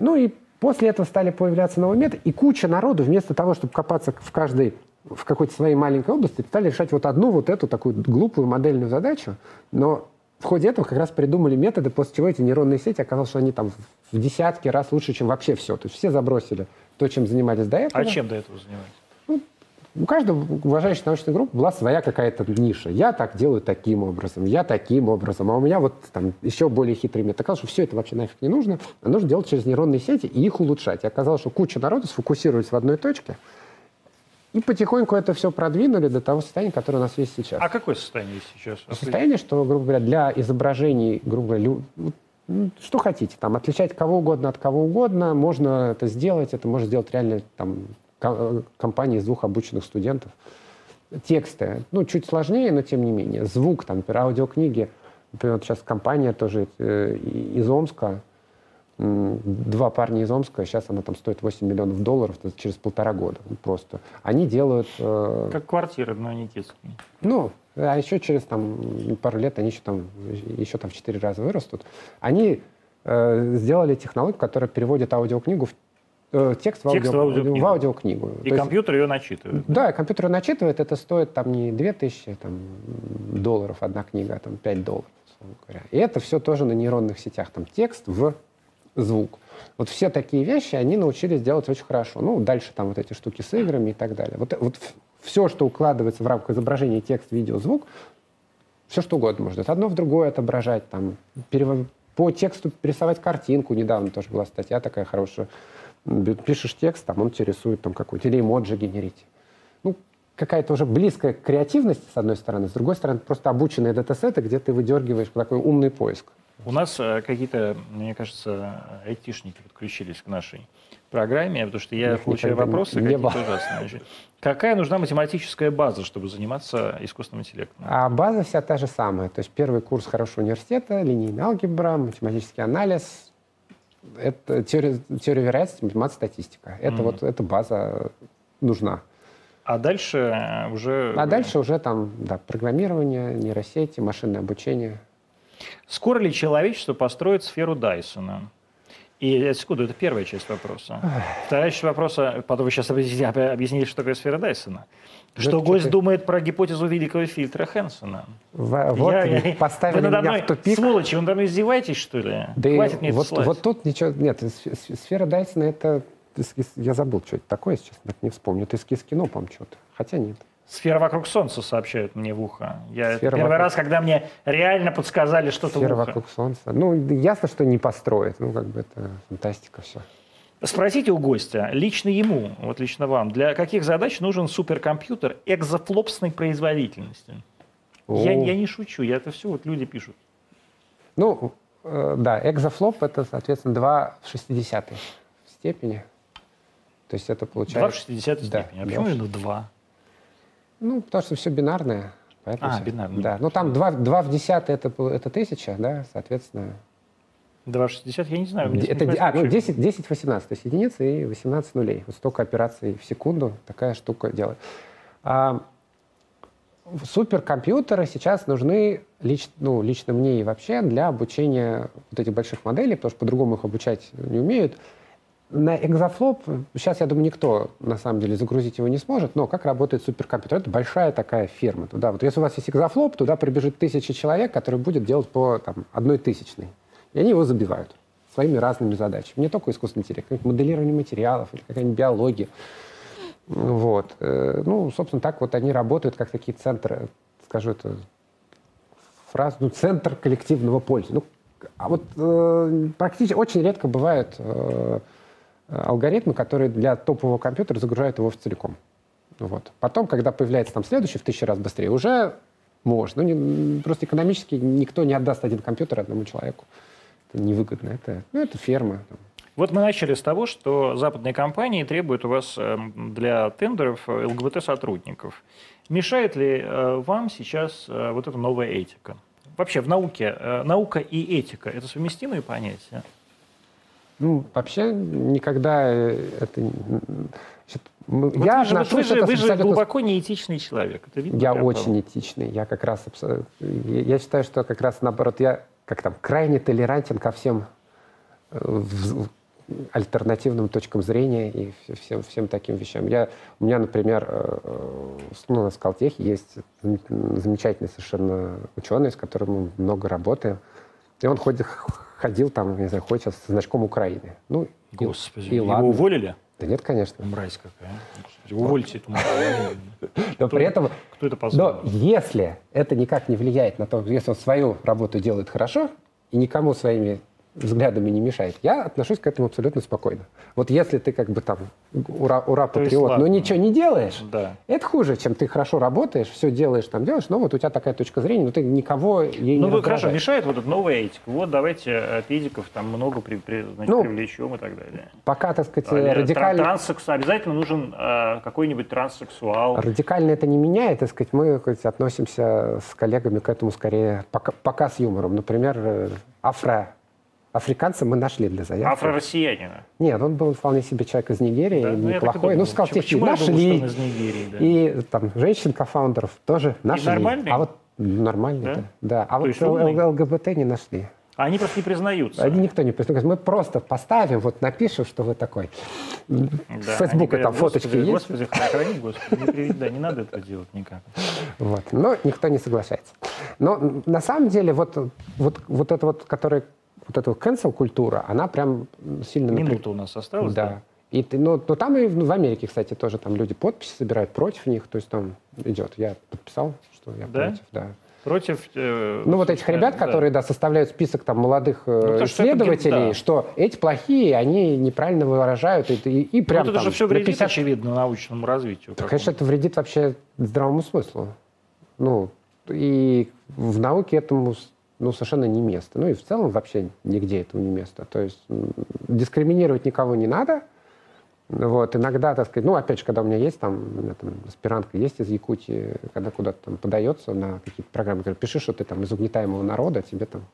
Ну и после этого стали появляться новые методы, и куча народу вместо того, чтобы копаться в каждой в какой-то своей маленькой области, стали решать вот одну вот эту такую глупую модельную задачу, но в ходе этого как раз придумали методы, после чего эти нейронные сети оказалось, что они там в десятки раз лучше, чем вообще все. То есть все забросили то, чем занимались до этого. А чем до этого занимались? У каждого уважающей научной группы была своя какая-то ниша. Я так делаю таким образом, я таким образом, а у меня вот там еще более хитрый метод. Оказалось, что все это вообще нафиг не нужно, а нужно делать через нейронные сети и их улучшать. И оказалось, что куча народу сфокусировались в одной точке, и потихоньку это все продвинули до того состояния, которое у нас есть сейчас. А какое состояние сейчас? Состояние, что, грубо говоря, для изображений, грубо говоря, ну, что хотите, там, отличать кого угодно от кого угодно, можно это сделать, это может сделать реально там компании из двух обученных студентов. Тексты, ну, чуть сложнее, но тем не менее. Звук, там, аудиокниги. Например, вот сейчас компания тоже э, из Омска, два парня из Омска, сейчас она там стоит 8 миллионов долларов через полтора года просто. Они делают... Э, как квартиры, но не детские. Ну, а еще через там, пару лет они еще там, еще там в четыре раза вырастут. Они э, сделали технологию, которая переводит аудиокнигу в Э, текст, в, текст аудио, в, аудиокнигу. в аудиокнигу. И То компьютер есть, ее начитывает. Да, компьютер ее начитывает. Это стоит там не 2000 там, долларов одна книга, а там 5 долларов. Говоря. И это все тоже на нейронных сетях. Там текст в звук. Вот все такие вещи они научились делать очень хорошо. Ну, дальше там вот эти штуки с играми и так далее. Вот, вот все, что укладывается в рамках изображения, текст, видео, звук, все что угодно можно. Это одно в другое отображать, там, перев... по тексту рисовать картинку. Недавно тоже была статья такая хорошая пишешь текст, там он тебе рисует там какой-то, или эмоджи генерить. Ну, какая-то уже близкая к креативности, с одной стороны, с другой стороны, просто обученные датасеты, где ты выдергиваешь такой умный поиск. У нас э, какие-то, мне кажется, айтишники подключились к нашей программе, потому что я Их получаю вопросы какие-то ужасные. Какая нужна математическая база, чтобы заниматься искусственным интеллектом? А база вся та же самая. То есть первый курс хорошего университета, линейная алгебра, математический анализ, это теория, теория вероятности, математика, статистика. Это mm-hmm. вот эта база нужна. А дальше уже... А дальше уже там, да, программирование, нейросети, машинное обучение. Скоро ли человечество построит сферу Дайсона? И секунду, это первая часть вопроса. Вторая часть вопроса, потом вы сейчас объяснили, что такое сфера Дайсона. Что гость ты... думает про гипотезу великого фильтра Хэнсона? В, вот я, поставили вы меня мной, в тупик. Сволочи, вы надо мной издеваетесь, что ли? Да Хватит мне вот, вот тут ничего... Нет, сфера Дайсона это... Я забыл, что это такое сейчас, так не вспомню. Это из кино, по-моему, что-то. Хотя нет. Сфера вокруг Солнца сообщают мне в ухо. Я Сфера первый вокруг... раз, когда мне реально подсказали что-то Сфера в ухо. вокруг Солнца. Ну, ясно, что не построит. Ну, как бы это фантастика все. Спросите у гостя, лично ему, вот лично вам, для каких задач нужен суперкомпьютер экзофлопсной производительности? Я, я не шучу, я это все вот люди пишут. Ну, э, да, экзофлоп это, соответственно, 2 в 60 степени. То есть это получается... 2 в 60 да, степени. А почему именно 2? Ну, потому что все бинарное. Поэтому а, все. бинарное. Да, ну там 2, 2 в 10 это, это тысяча, да, соответственно, 2,60, я не знаю. Это, не а, ну, 10, 10, 18, то есть единицы и 18 нулей. Вот столько операций в секунду такая штука делает. А, суперкомпьютеры сейчас нужны лич, ну, лично мне и вообще для обучения вот этих больших моделей, потому что по-другому их обучать не умеют. На экзофлоп сейчас, я думаю, никто на самом деле загрузить его не сможет, но как работает суперкомпьютер? Это большая такая ферма. Туда, вот если у вас есть экзофлоп, туда прибежит тысяча человек, который будет делать по там, одной тысячной. И они его забивают своими разными задачами. Не только искусственный интеллект, как моделирование материалов или какая-нибудь биология. Вот. Э, ну, собственно, так вот они работают, как такие центры, скажу это фразу, ну, центр коллективного пользы. Ну, а вот э, практически очень редко бывают э, алгоритмы, которые для топового компьютера загружают его в целиком. Вот. Потом, когда появляется там следующий в тысячу раз быстрее, уже можно. Ну, не, просто экономически никто не отдаст один компьютер одному человеку. Это невыгодно. Это, ну, это ферма. Вот мы начали с того, что западные компании требуют у вас эм, для тендеров ЛГБТ-сотрудников. Мешает ли э, вам сейчас э, вот эта новая этика? Вообще в науке э, наука и этика – это совместимые понятия? Ну, вообще никогда это... Значит, вот я вы, же, вы, же, вы же глубоко неэтичный человек. Это видно я очень этичный. Я как раз... Я считаю, что как раз наоборот, я как там крайне толерантен ко всем альтернативным точкам зрения и всем, всем таким вещам. Я, у меня, например, э, э, ну, на Скалтехе есть замечательный совершенно ученый, с которым мы много работаем. И он ходит, ходил там, не знаю, ходит сейчас с значком Украины. Ну, Господи, и, и его ладно. уволили? Да нет, конечно. Мразь какая. Увольте эту Но при этом... Кто это позволил? Но если это никак не влияет на то, если он свою работу делает хорошо, и никому своими взглядами не мешает. Я отношусь к этому абсолютно спокойно. Вот если ты как бы там ура, ура патриот, но ничего не делаешь, да. это хуже, чем ты хорошо работаешь, все делаешь, там делаешь, но вот у тебя такая точка зрения, но ты никого ей ну, не Ну, хорошо, мешает вот эта новая этика. Вот давайте от этиков там много при, при, значит, ну, привлечем и так далее. Пока, так сказать, а, радикально... Транссекс... Обязательно нужен э, какой-нибудь транссексуал. Радикально это не меняет, так сказать, мы сказать, относимся с коллегами к этому скорее пока, пока с юмором. Например, э, афро Африканца мы нашли для заявки. Афро-россиянина? Нет, он был вполне себе человек из Нигерии, да? Ну, неплохой. Ну, сказал, почему, почему нашли. Думал, Нигерии, да? И там женщин кофаундеров тоже нашли. И нормальный? А вот нормальный, да. да. А То вот ЛГБТ не нашли. Они просто не признаются. Они никто не признается. Мы просто поставим, вот напишем, что вы такой. Да, С Фейсбука там фоточки господи, есть. Господи, храни, господи, не, да, не надо этого делать никак. Вот. Но никто не соглашается. Но на самом деле вот, вот, вот это вот, который вот эта cancel культура, она прям сильно... Минута у нас осталась, да? да. И, ну, но там и в Америке, кстати, тоже там люди подписи собирают против них, то есть там идет. Я подписал, что я да? против, да. Против... Э, ну, вот этих ребят, да. которые, да, составляют список там молодых э, ну, исследователей, что, да. что эти плохие, они неправильно выражают, и, и, и прям ну, это там, же все вредит, 50... очевидно, научному развитию. Да, конечно, это вредит вообще здравому смыслу. Ну, и в науке этому ну, совершенно не место. Ну и в целом вообще нигде этому не место. То есть дискриминировать никого не надо. Вот, иногда, так сказать, ну, опять же, когда у меня есть там, у меня там аспирантка есть из Якутии, когда куда-то там подается на какие-то программы, говорят, пиши, что ты там из угнетаемого народа, тебе там...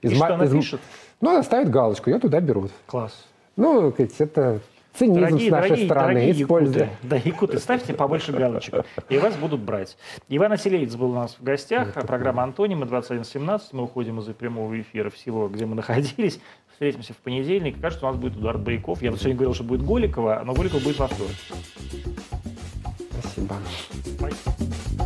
Из, и что она из, пишет? Ну, она ставит галочку, ее туда берут. Класс. Ну, это цинизм дорогие, с нашей дорогие, стороны дорогие используя. Якуты, да, якуты, ставьте побольше галочек, и вас будут брать. Иван Аселевец был у нас в гостях, программа «Антонима» 21.17. Мы уходим из прямого эфира всего, где мы находились. Встретимся в понедельник. Кажется, у нас будет Эдуард Байков. Я вот сегодня говорил, что будет Голикова, но Голикова будет во вторник. Спасибо. Спасибо.